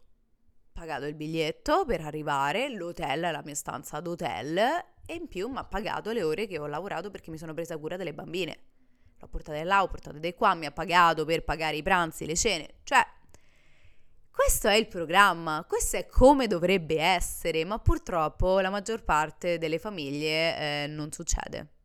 Pagato il biglietto per arrivare, l'hotel, la mia stanza d'hotel e in più mi ha pagato le ore che ho lavorato perché mi sono presa cura delle bambine. L'ho portate là, ho portate di qua, mi ha pagato per pagare i pranzi, le cene. Cioè, questo è il programma, questo è come dovrebbe essere, ma purtroppo la maggior parte delle famiglie eh, non succede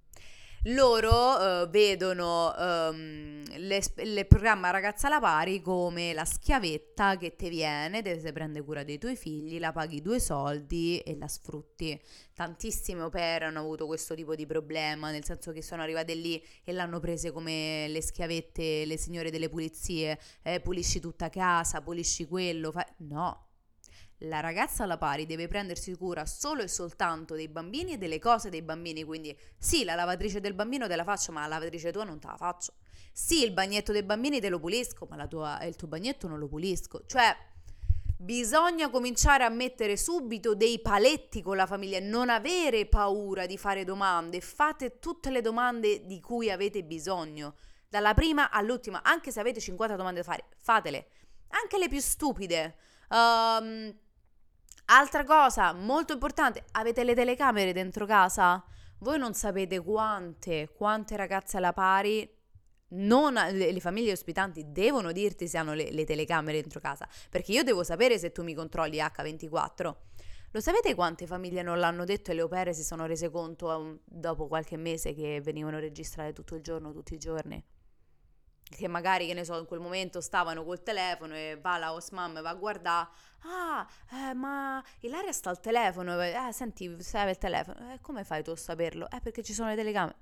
loro uh, vedono um, il programma Ragazza alla pari come la schiavetta che ti viene, te se prende cura dei tuoi figli, la paghi due soldi e la sfrutti. Tantissime opere hanno avuto questo tipo di problema, nel senso che sono arrivate lì e l'hanno prese come le schiavette, le signore delle pulizie, eh, pulisci tutta casa, pulisci quello, fa... no, la ragazza alla pari deve prendersi cura solo e soltanto dei bambini e delle cose dei bambini, quindi sì, la lavatrice del bambino te la faccio, ma la lavatrice tua non te la faccio. Sì, il bagnetto dei bambini te lo pulisco, ma tua, il tuo bagnetto non lo pulisco. Cioè, bisogna cominciare a mettere subito dei paletti con la famiglia, non avere paura di fare domande, fate tutte le domande di cui avete bisogno, dalla prima all'ultima, anche se avete 50 domande da fare, fatele, anche le più stupide. Um, Altra cosa molto importante, avete le telecamere dentro casa? Voi non sapete quante, quante ragazze alla pari non, le, le, famiglie ospitanti devono dirti se hanno le, le, telecamere dentro casa, perché io devo sapere se tu mi controlli H24. Lo sapete quante famiglie non l'hanno detto e le opere si sono rese conto um, dopo qualche mese che venivano registrate tutto il giorno, tutti i giorni? Che magari, che ne so, in quel momento stavano col telefono e va la Osmam va a guardare, ah, eh, ma Ilaria sta al telefono, eh, senti, serve il telefono, eh, come fai tu a saperlo? Eh, perché ci sono le telecamere.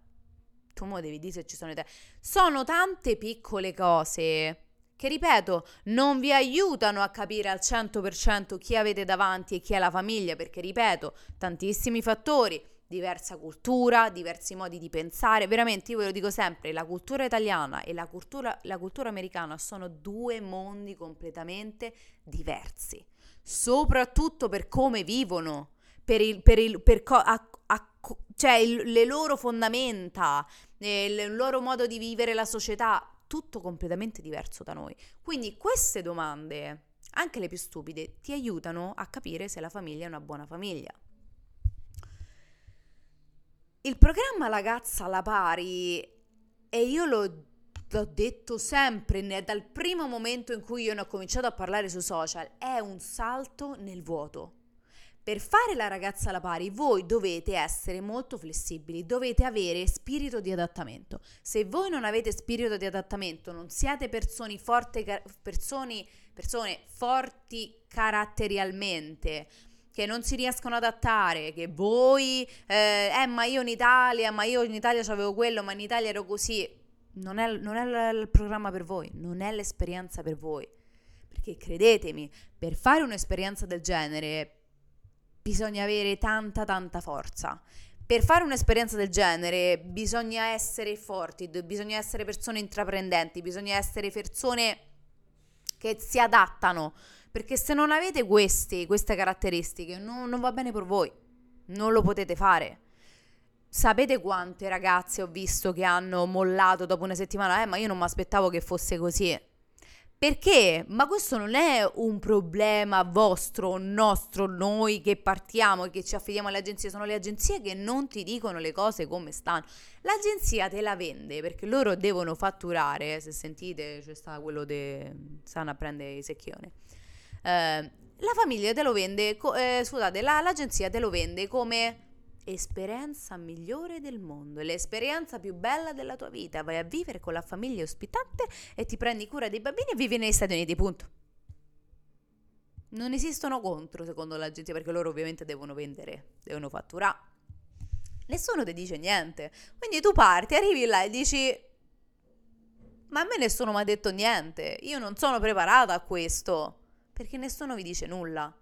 Tu mo devi dire se ci sono le telecamere. Sono tante piccole cose che, ripeto, non vi aiutano a capire al 100% chi avete davanti e chi è la famiglia, perché, ripeto, tantissimi fattori diversa cultura, diversi modi di pensare. Veramente, io ve lo dico sempre, la cultura italiana e la cultura, la cultura americana sono due mondi completamente diversi, soprattutto per come vivono, per il, per il, per co- a, a, cioè il, le loro fondamenta, il loro modo di vivere la società, tutto completamente diverso da noi. Quindi queste domande, anche le più stupide, ti aiutano a capire se la famiglia è una buona famiglia. Il programma Ragazza alla pari, e io lo l'ho detto sempre, né, dal primo momento in cui io ne ho cominciato a parlare sui social, è un salto nel vuoto. Per fare la ragazza alla pari voi dovete essere molto flessibili, dovete avere spirito di adattamento. Se voi non avete spirito di adattamento, non siete persone, forti, persone, persone forti caratterialmente, che non si riescono ad adattare, che voi, eh, eh, ma io in Italia, ma io in Italia avevo quello, ma in Italia ero così, non è, non è il programma per voi, non è l'esperienza per voi. Perché credetemi, per fare un'esperienza del genere bisogna avere tanta tanta forza. Per fare un'esperienza del genere bisogna essere forti, bisogna essere persone intraprendenti, bisogna essere persone che si adattano, perché se non avete questi, queste caratteristiche non, non va bene per voi, non lo potete fare. Sapete quante ragazze ho visto che hanno mollato dopo una settimana? Eh, ma io non mi aspettavo che fosse così. Perché? Ma questo non è un problema vostro, nostro, noi che partiamo e che ci affidiamo alle agenzie, sono le agenzie che non ti dicono le cose come stanno. L'agenzia te la vende perché loro devono fatturare, se sentite c'è sta quello che stanno a prendere i secchioni. Eh, la famiglia te lo vende, eh, scusate, la, l'agenzia te lo vende come esperienza migliore del mondo, l'esperienza più bella della tua vita. Vai a vivere con la famiglia ospitante e ti prendi cura dei bambini e vivi negli Stati Uniti, punto. Non esistono contro, secondo l'agenzia, perché loro ovviamente devono vendere, devono fatturare. Nessuno ti dice niente. Quindi tu parti, arrivi là e dici: Ma a me nessuno mi ha detto niente. Io non sono preparata a questo. Perché nessuno vi dice nulla.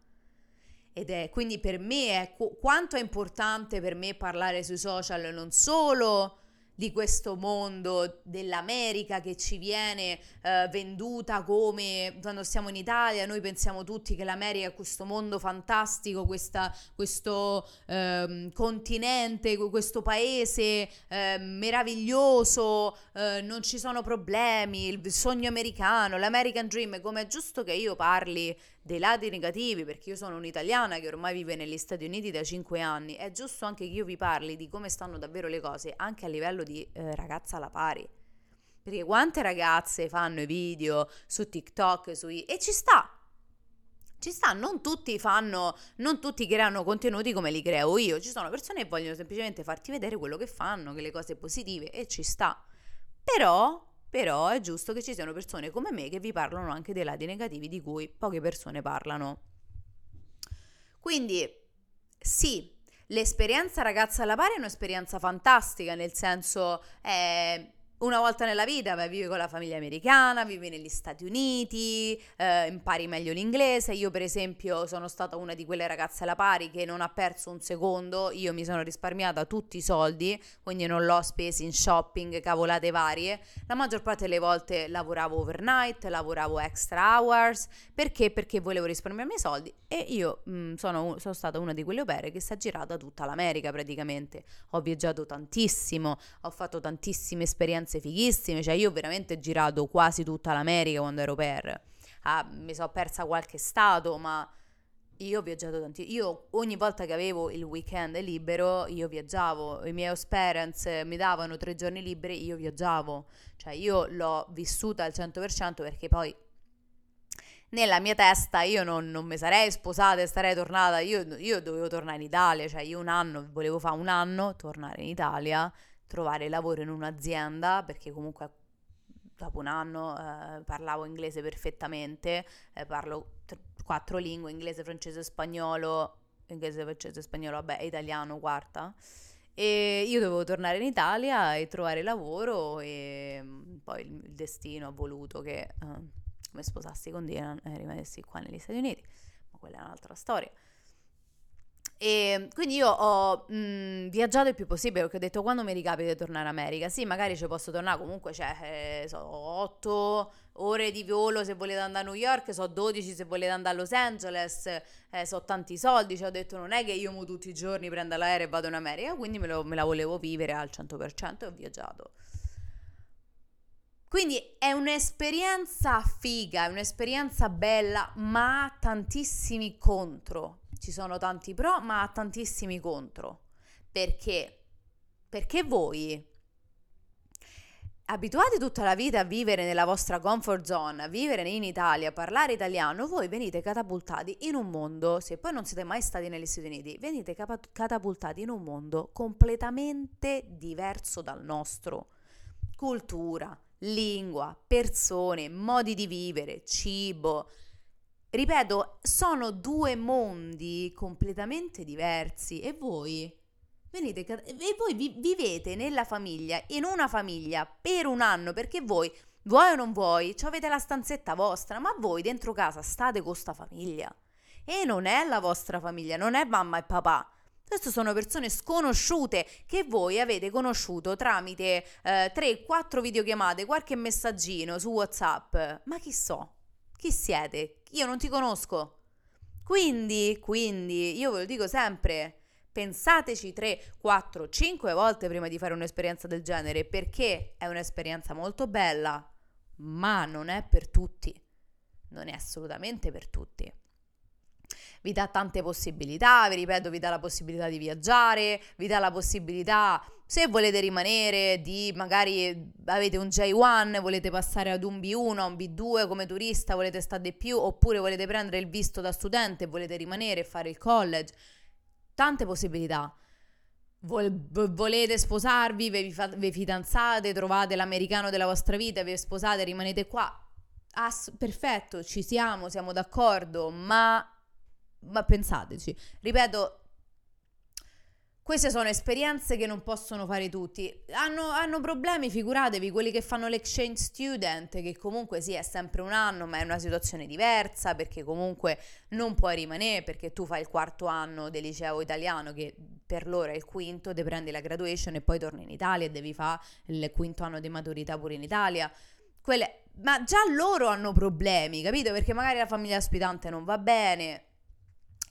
Ed è quindi per me è quanto è importante per me parlare sui social non solo di questo mondo dell'America che ci viene eh, venduta come quando siamo in Italia noi pensiamo tutti che l'America è questo mondo fantastico, questa, questo eh, continente, questo paese eh, meraviglioso, non ci sono problemi, il sogno americano, l'American Dream, come è giusto che io parli dei lati negativi, perché io sono un'italiana che ormai vive negli Stati Uniti da 5 anni, è giusto anche che io vi parli di come stanno davvero le cose, anche a livello di eh, ragazza alla pari. Perché quante ragazze fanno i video su TikTok su i... e ci sta, ci sta, non tutti fanno, non tutti creano contenuti come li creo io, ci sono persone che vogliono semplicemente farti vedere quello che fanno, che le cose positive e ci sta. Però però è giusto che ci siano persone come me che vi parlano anche dei lati negativi di cui poche persone parlano. Quindi sì, l'esperienza ragazza alla pari è un'esperienza fantastica, nel senso è una volta nella vita vai, vivi con la famiglia americana, vivi negli Stati Uniti, eh, impari meglio l'inglese. Io, per esempio, sono stata una di quelle ragazze alla pari che non ha perso un secondo. Io mi sono risparmiata tutti i soldi, quindi non l'ho spesi in shopping, cavolate varie. La maggior parte delle volte lavoravo overnight, lavoravo extra hours. Perché? Perché volevo risparmiarmi i soldi e io mh, mm, sono, sono stata una di quelle opere che si è girata tutta l'America praticamente. Ho viaggiato tantissimo, ho fatto tantissime esperienze esperienze fighissime, cioè io ho veramente girato quasi tutta l'America quando ero per. Ah, mi sono persa qualche stato, ma io ho viaggiato tanti. Io ogni volta che avevo il weekend libero, io viaggiavo. I miei parents mi davano tre giorni liberi, io viaggiavo. Cioè io l'ho vissuta al 100% perché poi nella mia testa io non, non mi sarei sposata e sarei tornata. Io, io dovevo tornare in Italia, cioè io un anno, volevo fare un anno, tornare in Italia trovare lavoro in un'azienda perché comunque dopo un anno eh, parlavo inglese perfettamente, eh, parlo t- quattro lingue, inglese, francese, spagnolo, inglese, francese, spagnolo, vabbè, italiano, quarta. E io dovevo tornare in Italia e trovare lavoro e mm, poi il destino ha voluto che eh, mi sposassi con Dylan e rimanessi qua negli Stati Uniti, ma quella è un'altra storia. E quindi io ho mh, mhmm, viaggiato il più possibile perché ho detto quando mi ricapita di tornare in America, sì, magari ci posso tornare, comunque c'è, eh, so, 8 ore di volo se volete andare a New York, so 12 se volete andare a Los Angeles, eh, so tanti soldi, ci ho detto non è che io mo tutti i giorni prendo l'aereo e vado in America, quindi me, lo, me la volevo vivere al 100% e ho viaggiato. Quindi è un'esperienza figa, è un'esperienza bella, ma ha tantissimi contro ci sono tanti pro, ma tantissimi contro. Perché? Perché voi abituati tutta la vita a vivere nella vostra comfort zone, a vivere in Italia, a parlare italiano, voi venite catapultati in un mondo, se poi non siete mai stati negli Stati Uniti, venite catapultati in un mondo completamente diverso dal nostro. Cultura, lingua, persone, modi di vivere, cibo. Ripeto, sono due mondi completamente diversi e voi venite e voi vi, vivete nella famiglia, in una famiglia per un anno perché voi vuoi o non vuoi, avete la stanzetta vostra, ma voi dentro casa state con sta famiglia. E non è la vostra famiglia, non è mamma e papà. Queste sono persone sconosciute che voi avete conosciuto tramite eh, 3-4 videochiamate, qualche messaggino su WhatsApp. Ma chi so? Chi siete? Io non ti conosco. Quindi, quindi, io ve lo dico sempre, pensateci 3, 4, 5 volte prima di fare un'esperienza del genere perché è un'esperienza molto bella, ma non è per tutti. Non è assolutamente per tutti vi dà tante possibilità, vi ripeto, vi dà la possibilità di viaggiare, vi dà la possibilità, se volete rimanere, di magari avete un J1, volete passare ad un B1, un B2 come turista, volete stare di più, oppure volete prendere il visto da studente, volete rimanere e fare il college. Tante possibilità. Vol- volete sposarvi, vi, fa- vi, fidanzate, trovate l'americano della vostra vita, vi sposate, rimanete qua. Ass- perfetto, ci siamo, siamo d'accordo, ma ma pensateci, ripeto, queste sono esperienze che non possono fare tutti. Hanno, hanno, problemi, figuratevi, quelli che fanno l'exchange student, che comunque sì, è sempre un anno, ma è una situazione diversa, perché comunque non puoi rimanere, perché tu fai il quarto anno del liceo italiano, che per loro è il quinto, ti prendi la graduation e poi torni in Italia e devi fare il quinto anno di maturità pure in Italia. Quelle, ma già loro hanno problemi, capito? Perché magari la famiglia ospitante non va bene,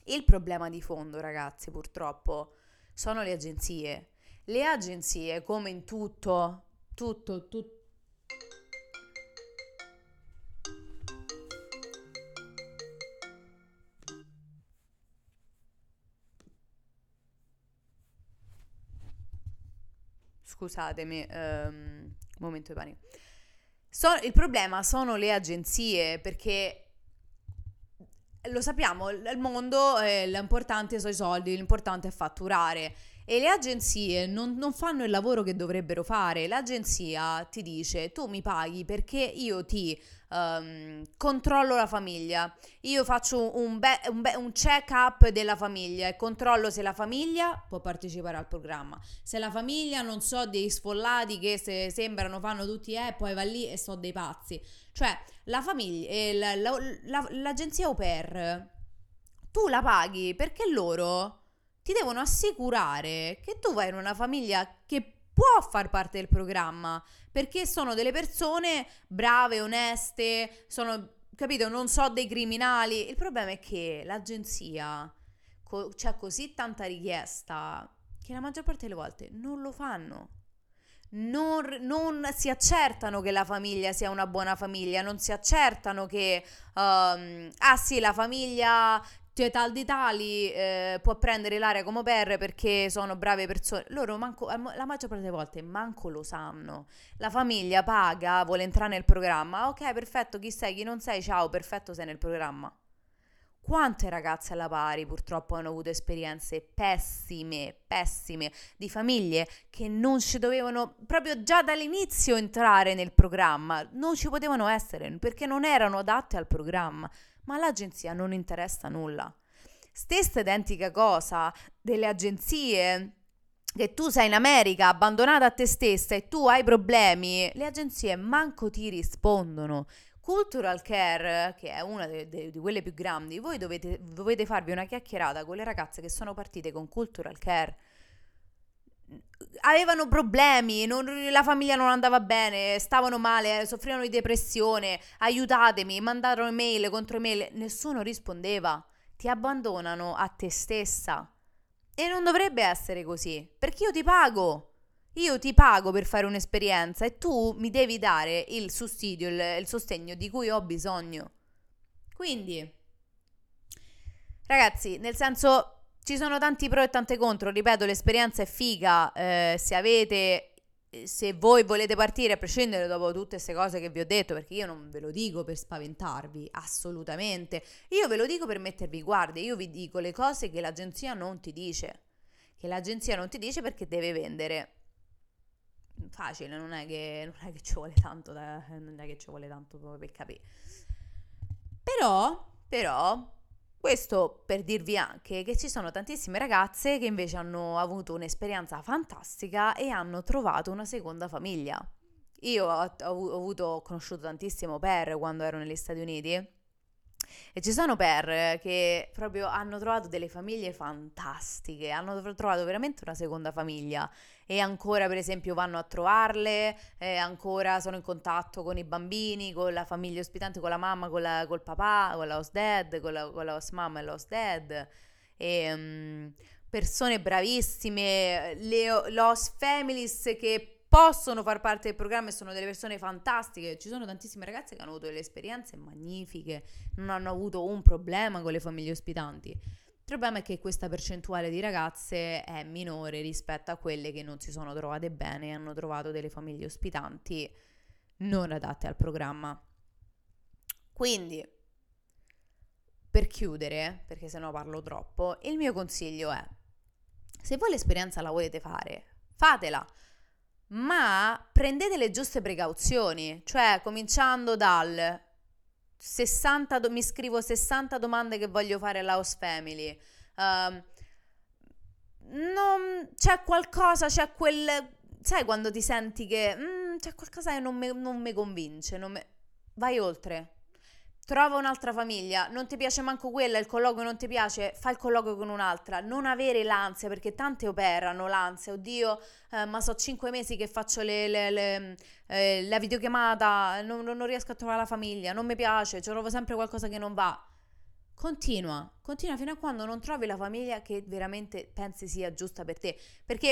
il problema di fondo, ragazzi, purtroppo, sono le agenzie. Le agenzie, come in tutto, tutto, tutto. Scusatemi, um, momento di panico. So, il problema sono le agenzie perché lo sappiamo, il mondo, eh, l'importante sono i soldi, l'importante è fatturare. E le agenzie non, non, fanno il lavoro che dovrebbero fare. L'agenzia ti dice: Tu mi paghi perché io ti um, controllo la famiglia. Io faccio un, be- un, be- un check-up della famiglia e controllo se la famiglia può partecipare al programma. Se la famiglia non so dei sfollati che se sembrano fanno tutti eh, poi va lì e so dei pazzi. Cioè, la famiglia, eh, la, la, la, l'agenzia au pair, tu la paghi perché loro ti devono assicurare che tu vai in una famiglia che può far parte del programma perché sono delle persone brave, oneste, sono, capito, non so dei criminali. Il problema è che l'agenzia co- c'è così tanta richiesta che la maggior parte delle volte non lo fanno non, non, si accertano che la famiglia sia una buona famiglia, non si accertano che, um, ah sì, la famiglia tal di tali eh, può prendere l'area come per perché sono brave persone. Loro manco, la maggior parte delle volte manco lo sanno. La famiglia paga, vuole entrare nel programma. Ok, perfetto, chi sei, chi non sei, ciao, perfetto, sei nel programma. Quante ragazze alla pari purtroppo hanno avuto esperienze pessime, pessime, di famiglie che non ci dovevano proprio già dall'inizio entrare nel programma, non ci potevano essere perché non erano adatte al programma, ma all'agenzia non interessa nulla. Stessa identica cosa delle agenzie che tu sei in America abbandonata a te stessa e tu hai problemi, le agenzie manco ti rispondono. Cultural Care, che è una di quelle più grandi, voi dovete, dovete farvi una chiacchierata con le ragazze che sono partite con Cultural Care avevano problemi, non, la famiglia non andava bene, stavano male, soffrivano di depressione, aiutatemi, mandarono email contro email, nessuno rispondeva, ti abbandonano a te stessa. E non dovrebbe essere così, perché io ti pago. Io ti pago per fare un'esperienza e tu mi devi dare il sussidio, il, il sostegno di cui ho bisogno. Quindi, ragazzi, nel senso, ci sono tanti pro e tante contro. Ripeto, l'esperienza è figa. Eh, se avete se voi volete partire, a prescindere dopo tutte queste cose che vi ho detto, perché io non ve lo dico per spaventarvi, assolutamente, io ve lo dico per mettervi guardia, io vi dico le cose che l'agenzia non ti dice, che l'agenzia non ti dice perché deve vendere. Facile, non è che, non è che ci vuole tanto, da, non è che ci vuole tanto per capire. Però, però, questo per dirvi anche che ci sono tantissime ragazze che invece hanno avuto un'esperienza fantastica e hanno trovato una seconda famiglia. Io ho, ho, avuto, ho conosciuto tantissimo per quando ero negli Stati Uniti e ci sono per che proprio hanno trovato delle famiglie fantastiche, hanno trovato veramente una seconda famiglia e ancora per esempio vanno a trovarle, eh, ancora sono in contatto con i bambini, con la famiglia ospitante, con la mamma, con la, col papà, con la host dad, con la, con la host mama e la host dad. E, um, persone bravissime, le, le host families che possono far parte del programma e sono delle persone fantastiche. Ci sono tantissime ragazze che hanno avuto delle esperienze magnifiche, non hanno avuto un problema con le famiglie ospitanti. Il problema è che questa percentuale di ragazze è minore rispetto a quelle che non si sono trovate bene e hanno trovato delle famiglie ospitanti non adatte al programma. Quindi, per chiudere, perché sennò parlo troppo, il mio consiglio è, se voi l'esperienza la volete fare, fatela ma prendete le giuste precauzioni, cioè cominciando dal 60 do- mi scrivo 60 domande che voglio fare alla house family. Uh, non, c'è qualcosa, c'è quel sai quando ti senti che mm, c'è qualcosa che non mi convince, non me... vai oltre trova un'altra famiglia, non ti piace manco quella, il colloquio non ti piace, fai il colloquio con un'altra, non avere l'ansia, perché tante operano l'ansia, oddio, eh, ma so cinque mesi che faccio le, le, le, eh, la videochiamata, non, non, riesco a trovare la famiglia, non mi piace, trovo sempre qualcosa che non va. Continua, continua fino a quando non trovi la famiglia che veramente pensi sia giusta per te, perché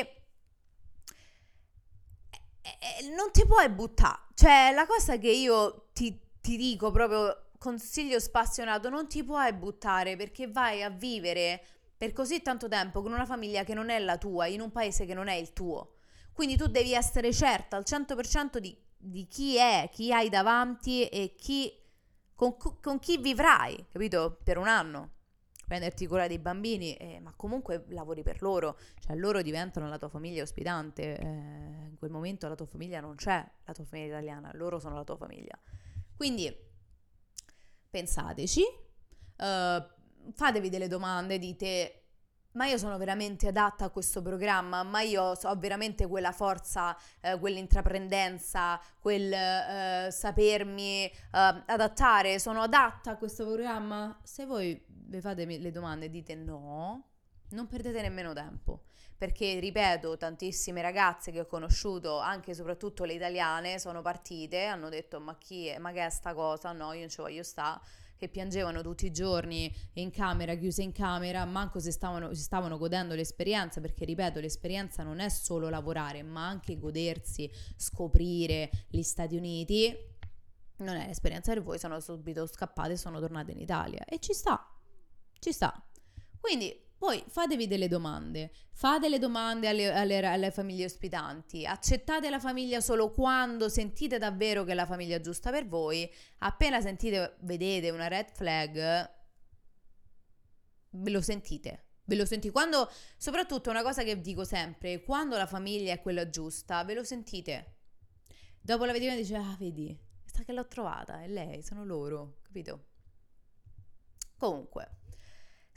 eh, eh, non ti puoi buttare, cioè la cosa che io ti, ti dico proprio consiglio spassionato, non ti puoi buttare perché vai a vivere per così tanto tempo con una famiglia che non è la tua, in un paese che non è il tuo. Quindi tu devi essere certa al 100% di, di chi è, chi hai davanti e chi, con, con, chi vivrai, capito? Per un anno. Prenderti cura dei bambini, eh, ma comunque lavori per loro, cioè loro diventano la tua famiglia ospitante. Eh, in quel momento la tua famiglia non c'è, la tua famiglia italiana, loro sono la tua famiglia. Quindi pensateci, uh, fatevi delle domande, dite ma io sono veramente adatta a questo programma, ma io ho veramente quella forza, eh, quell'intraprendenza, quel eh, sapermi eh, adattare, sono adatta a questo programma? Se voi vi fate le domande e dite no, non perdete nemmeno tempo, perché ripeto, tantissime ragazze che ho conosciuto, anche e soprattutto le italiane, sono partite, hanno detto ma chi è, ma che è sta cosa? No, io non ci voglio sta che piangevano tutti i giorni in camera, chiuse in camera, manco se stavano, si stavano godendo l'esperienza, perché ripeto, l'esperienza non è solo lavorare, ma anche godersi, scoprire gli Stati Uniti. Non è l'esperienza per voi, sono subito scappate e sono tornate in Italia. E ci sta, ci sta. Quindi poi fatevi delle domande, fate le domande alle, alle, alle, famiglie ospitanti, accettate la famiglia solo quando sentite davvero che è la famiglia giusta per voi, appena sentite, vedete una red flag, ve lo sentite. Ve lo sentite quando, soprattutto una cosa che dico sempre, quando la famiglia è quella giusta, ve lo sentite. Dopo la vedete dice, ah vedi, sta che l'ho trovata, è lei, sono loro, capito? Comunque,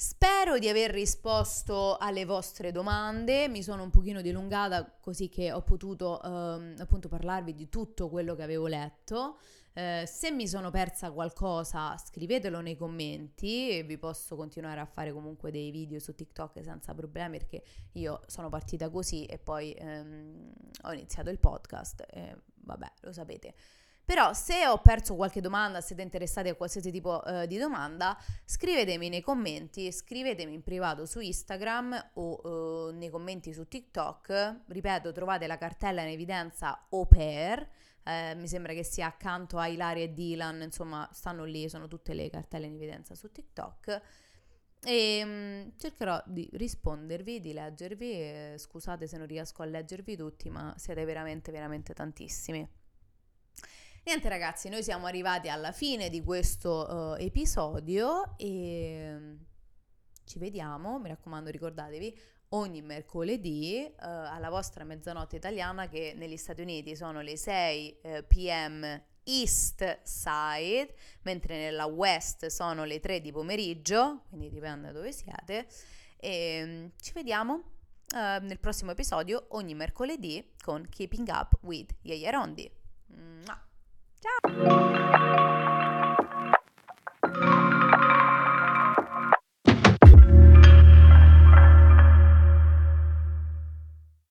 Spero di aver risposto alle vostre domande, mi sono un pochino dilungata così che ho potuto ehm, appunto parlarvi di tutto quello che avevo letto. Eh, se mi sono persa qualcosa scrivetelo nei commenti vi posso continuare a fare comunque dei video su TikTok senza problemi perché io sono partita così e poi ehm, ho iniziato il podcast e vabbè lo sapete. Però se ho perso qualche domanda, siete interessati a qualsiasi tipo eh, di domanda, scrivetemi nei commenti, scrivetemi in privato su Instagram o eh, nei commenti su TikTok. Ripeto, trovate la cartella in evidenza au pair. Eh, mi sembra che sia accanto a Ilaria e Dylan, insomma, stanno lì, sono tutte le cartelle in evidenza su TikTok. e um, cercherò di rispondervi, di leggervi. E, scusate se non riesco a leggervi tutti, ma siete veramente, veramente tantissimi. Niente ragazzi, noi siamo arrivati alla fine di questo uh, episodio e um, ci vediamo, mi raccomando ricordatevi, ogni mercoledì uh, alla vostra mezzanotte italiana che negli Stati Uniti sono le 6 uh, pm East Side, mentre nella West sono le 3 di pomeriggio, quindi dipende da dove siete. E um, ci vediamo uh, nel prossimo episodio ogni mercoledì con Keeping Up with Yaya Rondi. Ciao!